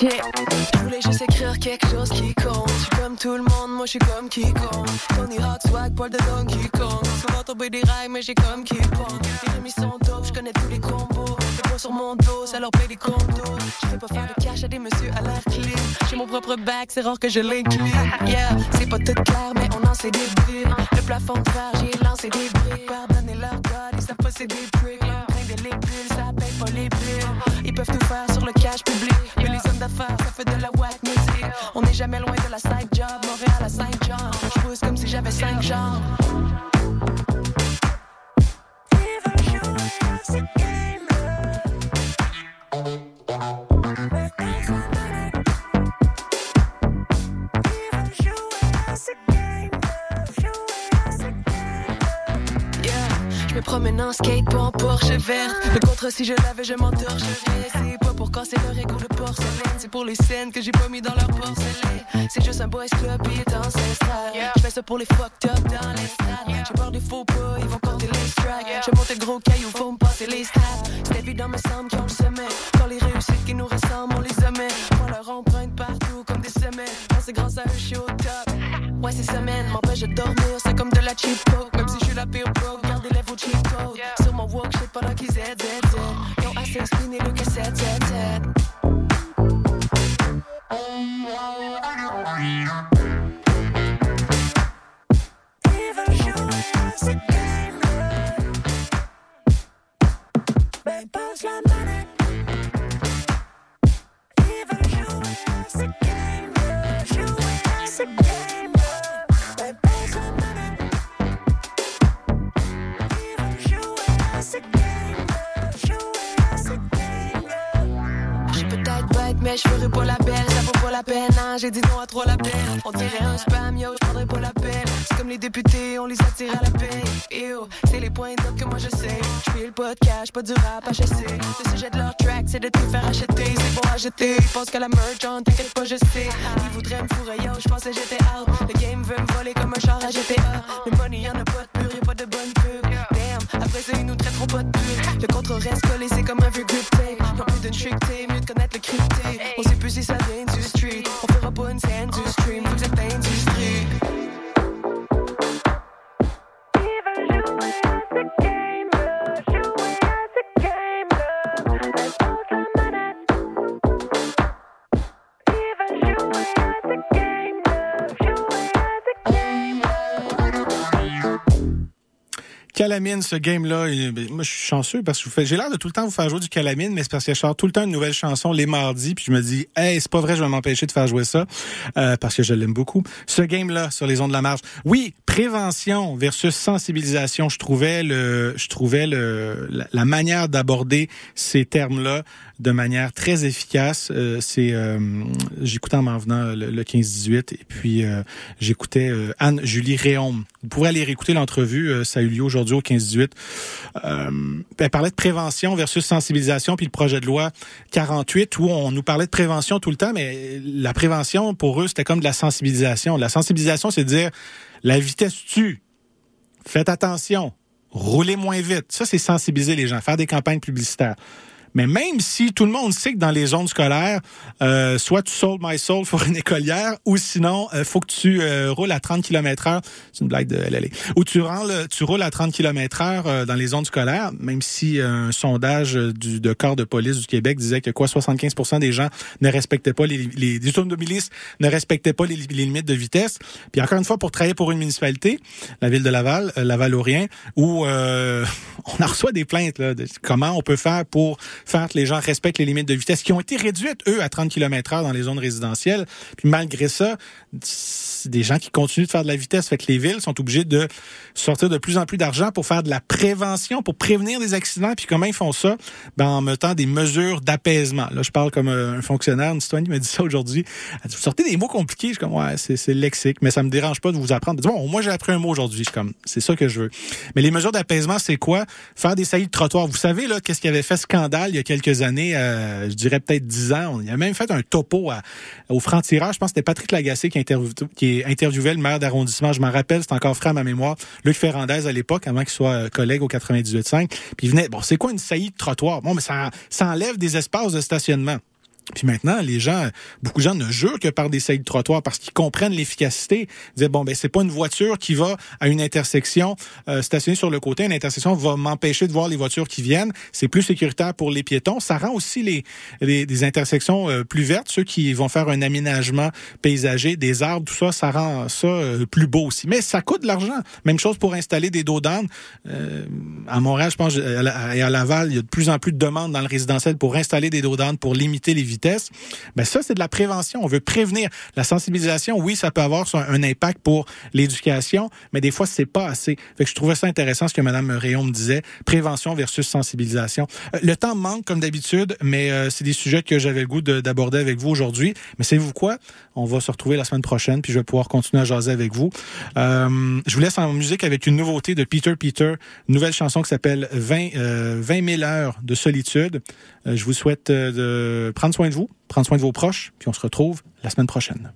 Je voulais juste écrire quelque chose qui compte. Je suis comme tout le monde, moi je suis comme quiconque. Tony Hawk, swag, poil de Donkey Kong. Va tomber des rails, mais j'ai comme qui pong. Les remis sont dope, je connais tous les combos. Les poids sur mon dos, ça leur paye des condos. Je fais pas faire de cash à des messieurs à l'air clean. J'ai mon propre bac, c'est rare que je l'inclue. Yeah, c'est pas tout clair, mais on en sait des bulles. Le plafond de verre, j'ai lancé des briques. Pardonnez leur code, ils savent pas c'est des pricks. Les bulles, ça paye pas les bulles. Ils peuvent tout faire sur le cash public. Mais les hommes d'affaires, ça fait de la whack music. On n'est jamais loin de la side job. Montréal à Saint-Jean. Je pousse comme si j'avais cinq jambes. Promène en skate pas en Porsche verte. Le contre si je l'avais, je m'entorcherais. C'est pas pour casser leur égo de porcelaine, c'est pour les scènes que j'ai pas mis dans leur porcelaine. C'est juste un boys club et est ancestral. Je fais ça pour les fucked up dans les stades. J'ai peur des faux pas, ils vont compter les strikes. Je monte le gros caillou, vont me passer les stats. C'est évident, me semble qu'ils ont le sommet. Quand les réussites qui nous ressemblent, on les omet. On leur emprunte partout comme des semelles. Non, c'est grâce à eux, je suis au top. Ouais, ces semaines m'empêchent de dormir, c'est comme de la cheap coke. Même si je suis la pire broke, gardez les vos cheat codes. Sur mon walk, shit pendant qu'ils aident, aident, aident. Yo, assez spin et le cassette, 7, 7. Ben passe la manette. Je ferai pas la belle, ça vaut pas la peine, hein, j'ai dit non à trop la peine. On dirait un spam, yo, je prendrai pas la peine. C'est comme les députés, on les attire à la paix. Ew, c'est les points d'autres que moi je sais. J'fais le podcast, pas du rap chasser. Le sujet de leur track, c'est de te faire acheter. C'est bon à jeter, ils pensent qu'à la merch, hein, t'inquiète pas, je sais. Ils voudraient me fourrer, yo, j'pensais j'étais out. Le game veut me voler comme un char à GTA. Le money, y'en a pas de pur, y'a pas de bonne pub. Après ça, ils nous traiteront pas de pur. Le contre reste collé, c'est comme un vieux grip tape. Y'en plus d'une trick mieux de connaître le crypté. On sait plus si ça vient du street. On fera pas une scène du stream, Calamine, ce game-là, ben, moi je suis chanceux parce que j'ai l'air de tout le temps vous faire jouer du Calamine, mais c'est parce que je sors tout le temps une nouvelle chanson les mardis, puis je me dis, hey, c'est pas vrai, je vais m'empêcher de faire jouer ça euh, parce que je l'aime beaucoup. Ce game-là sur les ondes de la marge, oui, prévention versus sensibilisation, je trouvais le, je trouvais le, la manière d'aborder ces termes-là de manière très efficace. Euh, c'est, euh, j'écoutais en m'en venant le, le 15-18 et puis euh, j'écoutais euh, Anne-Julie Réaume. Vous pourrez aller réécouter l'entrevue, ça a eu lieu aujourd'hui au 15-18. Euh, elle parlait de prévention versus sensibilisation, puis le projet de loi 48 où on nous parlait de prévention tout le temps, mais la prévention pour eux c'était comme de la sensibilisation. La sensibilisation, c'est de dire la vitesse tue. Faites attention. Roulez moins vite. Ça, c'est sensibiliser les gens, faire des campagnes publicitaires. Mais même si tout le monde sait que dans les zones scolaires, euh, soit tu sold my soul pour une écolière, ou sinon, euh, faut que tu euh, roules à 30 km heure. C'est une blague de LLA. Ou tu, roules, tu roules à 30 km heure euh, dans les zones scolaires, même si euh, un sondage du, de corps de police du Québec disait que quoi, 75% des gens ne respectaient pas les, les, les automobilistes ne respectaient pas les, limites de vitesse. Puis encore une fois, pour travailler pour une municipalité, la ville de Laval, euh, Laval-Orient, où [LAUGHS] on en reçoit des plaintes là, de comment on peut faire pour faire que les gens respectent les limites de vitesse qui ont été réduites, eux, à 30 km heure dans les zones résidentielles. Puis malgré ça, des gens qui continuent de faire de la vitesse. Fait que les villes sont obligées de sortir de plus en plus d'argent pour faire de la prévention, pour prévenir des accidents. Puis comment ils font ça? Ben, en mettant des mesures d'apaisement. Là, je parle comme euh, un fonctionnaire, une citoyenne qui m'a dit ça aujourd'hui. Elle dit, Vous sortez des mots compliqués. Je suis comme, ouais, c'est c'est le lexique, mais ça me dérange pas de vous apprendre. Bon, moi, j'ai appris un mot aujourd'hui. Je suis comme, c'est ça que je veux. Mais les mesures d'apaisement, c'est quoi? Faire des saillies de trottoir. Vous savez, là, qu'est-ce qui avait fait scandale? Il y a quelques années, euh, je dirais peut-être dix ans. On a même fait un topo au franc-tirage. Je pense que c'était Patrick Lagacé qui, interview, qui interviewait le maire d'arrondissement. Je m'en rappelle, c'est encore frais à ma mémoire. Luc Ferrandez à l'époque, avant qu'il soit euh, collègue au 98.5. Puis il venait, bon, c'est quoi une saillie de trottoir? Bon, mais ça, ça enlève des espaces de stationnement. Puis maintenant, les gens, beaucoup de gens ne jurent que par des saillies de trottoir parce qu'ils comprennent l'efficacité. Ils disent bon ben c'est pas une voiture qui va à une intersection euh, stationnée sur le côté, une intersection va m'empêcher de voir les voitures qui viennent. C'est plus sécuritaire pour les piétons. Ça rend aussi les, les des intersections euh, plus vertes. Ceux qui vont faire un aménagement paysager, des arbres, tout ça, ça rend ça euh, plus beau aussi. Mais ça coûte de l'argent. Même chose pour installer des dos d'âne. Euh, à Montréal, je pense, et à Laval, il y a de plus en plus de demandes dans le résidentiel pour installer des dos d'âne pour limiter les vitesses. Ben ça, c'est de la prévention. On veut prévenir. La sensibilisation, oui, ça peut avoir un impact pour l'éducation, mais des fois, c'est pas assez. Fait que je trouvais ça intéressant ce que Mme Rayon me disait. Prévention versus sensibilisation. Euh, le temps manque, comme d'habitude, mais euh, c'est des sujets que j'avais le goût d'aborder avec vous aujourd'hui. Mais savez-vous quoi? On va se retrouver la semaine prochaine, puis je vais pouvoir continuer à jaser avec vous. Euh, je vous laisse en musique avec une nouveauté de Peter Peter, une nouvelle chanson qui s'appelle 20, euh, 20 000 heures de solitude. Je vous souhaite de prendre soin de vous, prendre soin de vos proches, puis on se retrouve la semaine prochaine.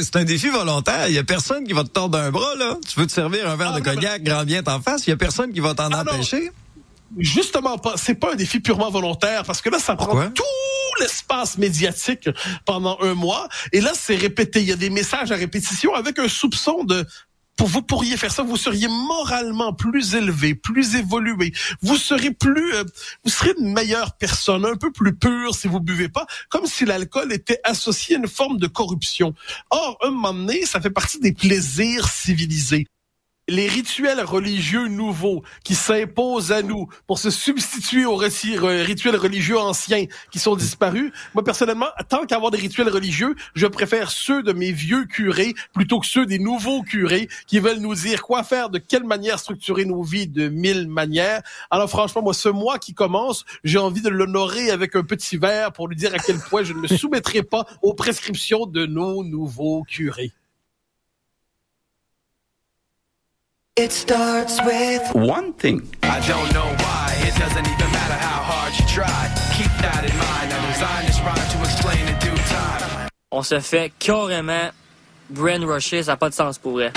c'est un défi volontaire. Il y a personne qui va te tordre un bras, là. Tu veux te servir un verre de ah, cognac, grand bien t'en face. Il y a personne qui va t'en ah, empêcher. Justement pas. C'est pas un défi purement volontaire parce que là, ça prend tout l'espace médiatique pendant un mois. Et là, c'est répété. Il y a des messages à répétition avec un soupçon de pour, vous pourriez faire ça, vous seriez moralement plus élevé, plus évolué. Vous serez plus, euh, vous serez une meilleure personne, un peu plus pure si vous buvez pas, comme si l'alcool était associé à une forme de corruption. Or, un moment donné, ça fait partie des plaisirs civilisés les rituels religieux nouveaux qui s'imposent à nous pour se substituer aux euh, rituels religieux anciens qui sont disparus. Moi, personnellement, tant qu'avoir des rituels religieux, je préfère ceux de mes vieux curés plutôt que ceux des nouveaux curés qui veulent nous dire quoi faire, de quelle manière structurer nos vies de mille manières. Alors franchement, moi, ce mois qui commence, j'ai envie de l'honorer avec un petit verre pour lui dire à quel point je ne me soumettrai pas aux prescriptions de nos nouveaux curés. It starts with One thing. I don't know why. It doesn't even matter how hard you try. Keep that in mind. I designed this rhyme to explain in due time. On se fait carrément brainrusher, ça n'a pas de sens pour vrai.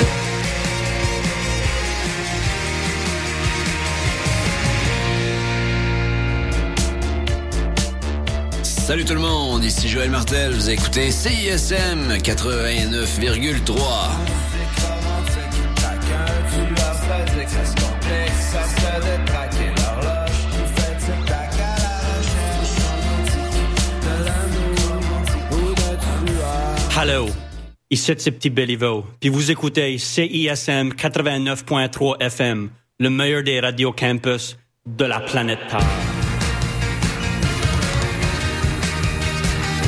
Salut tout le monde, ici Joël Martel, vous écoutez CISM 89,3. Hello, ici c'est Petit Béliveau, puis vous écoutez CISM 89.3 FM, le meilleur des radios campus de la planète Terre.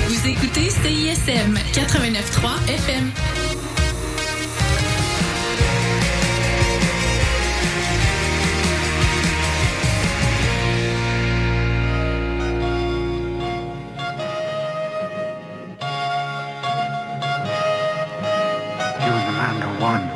Vous écoutez CISM 89.3 FM. One.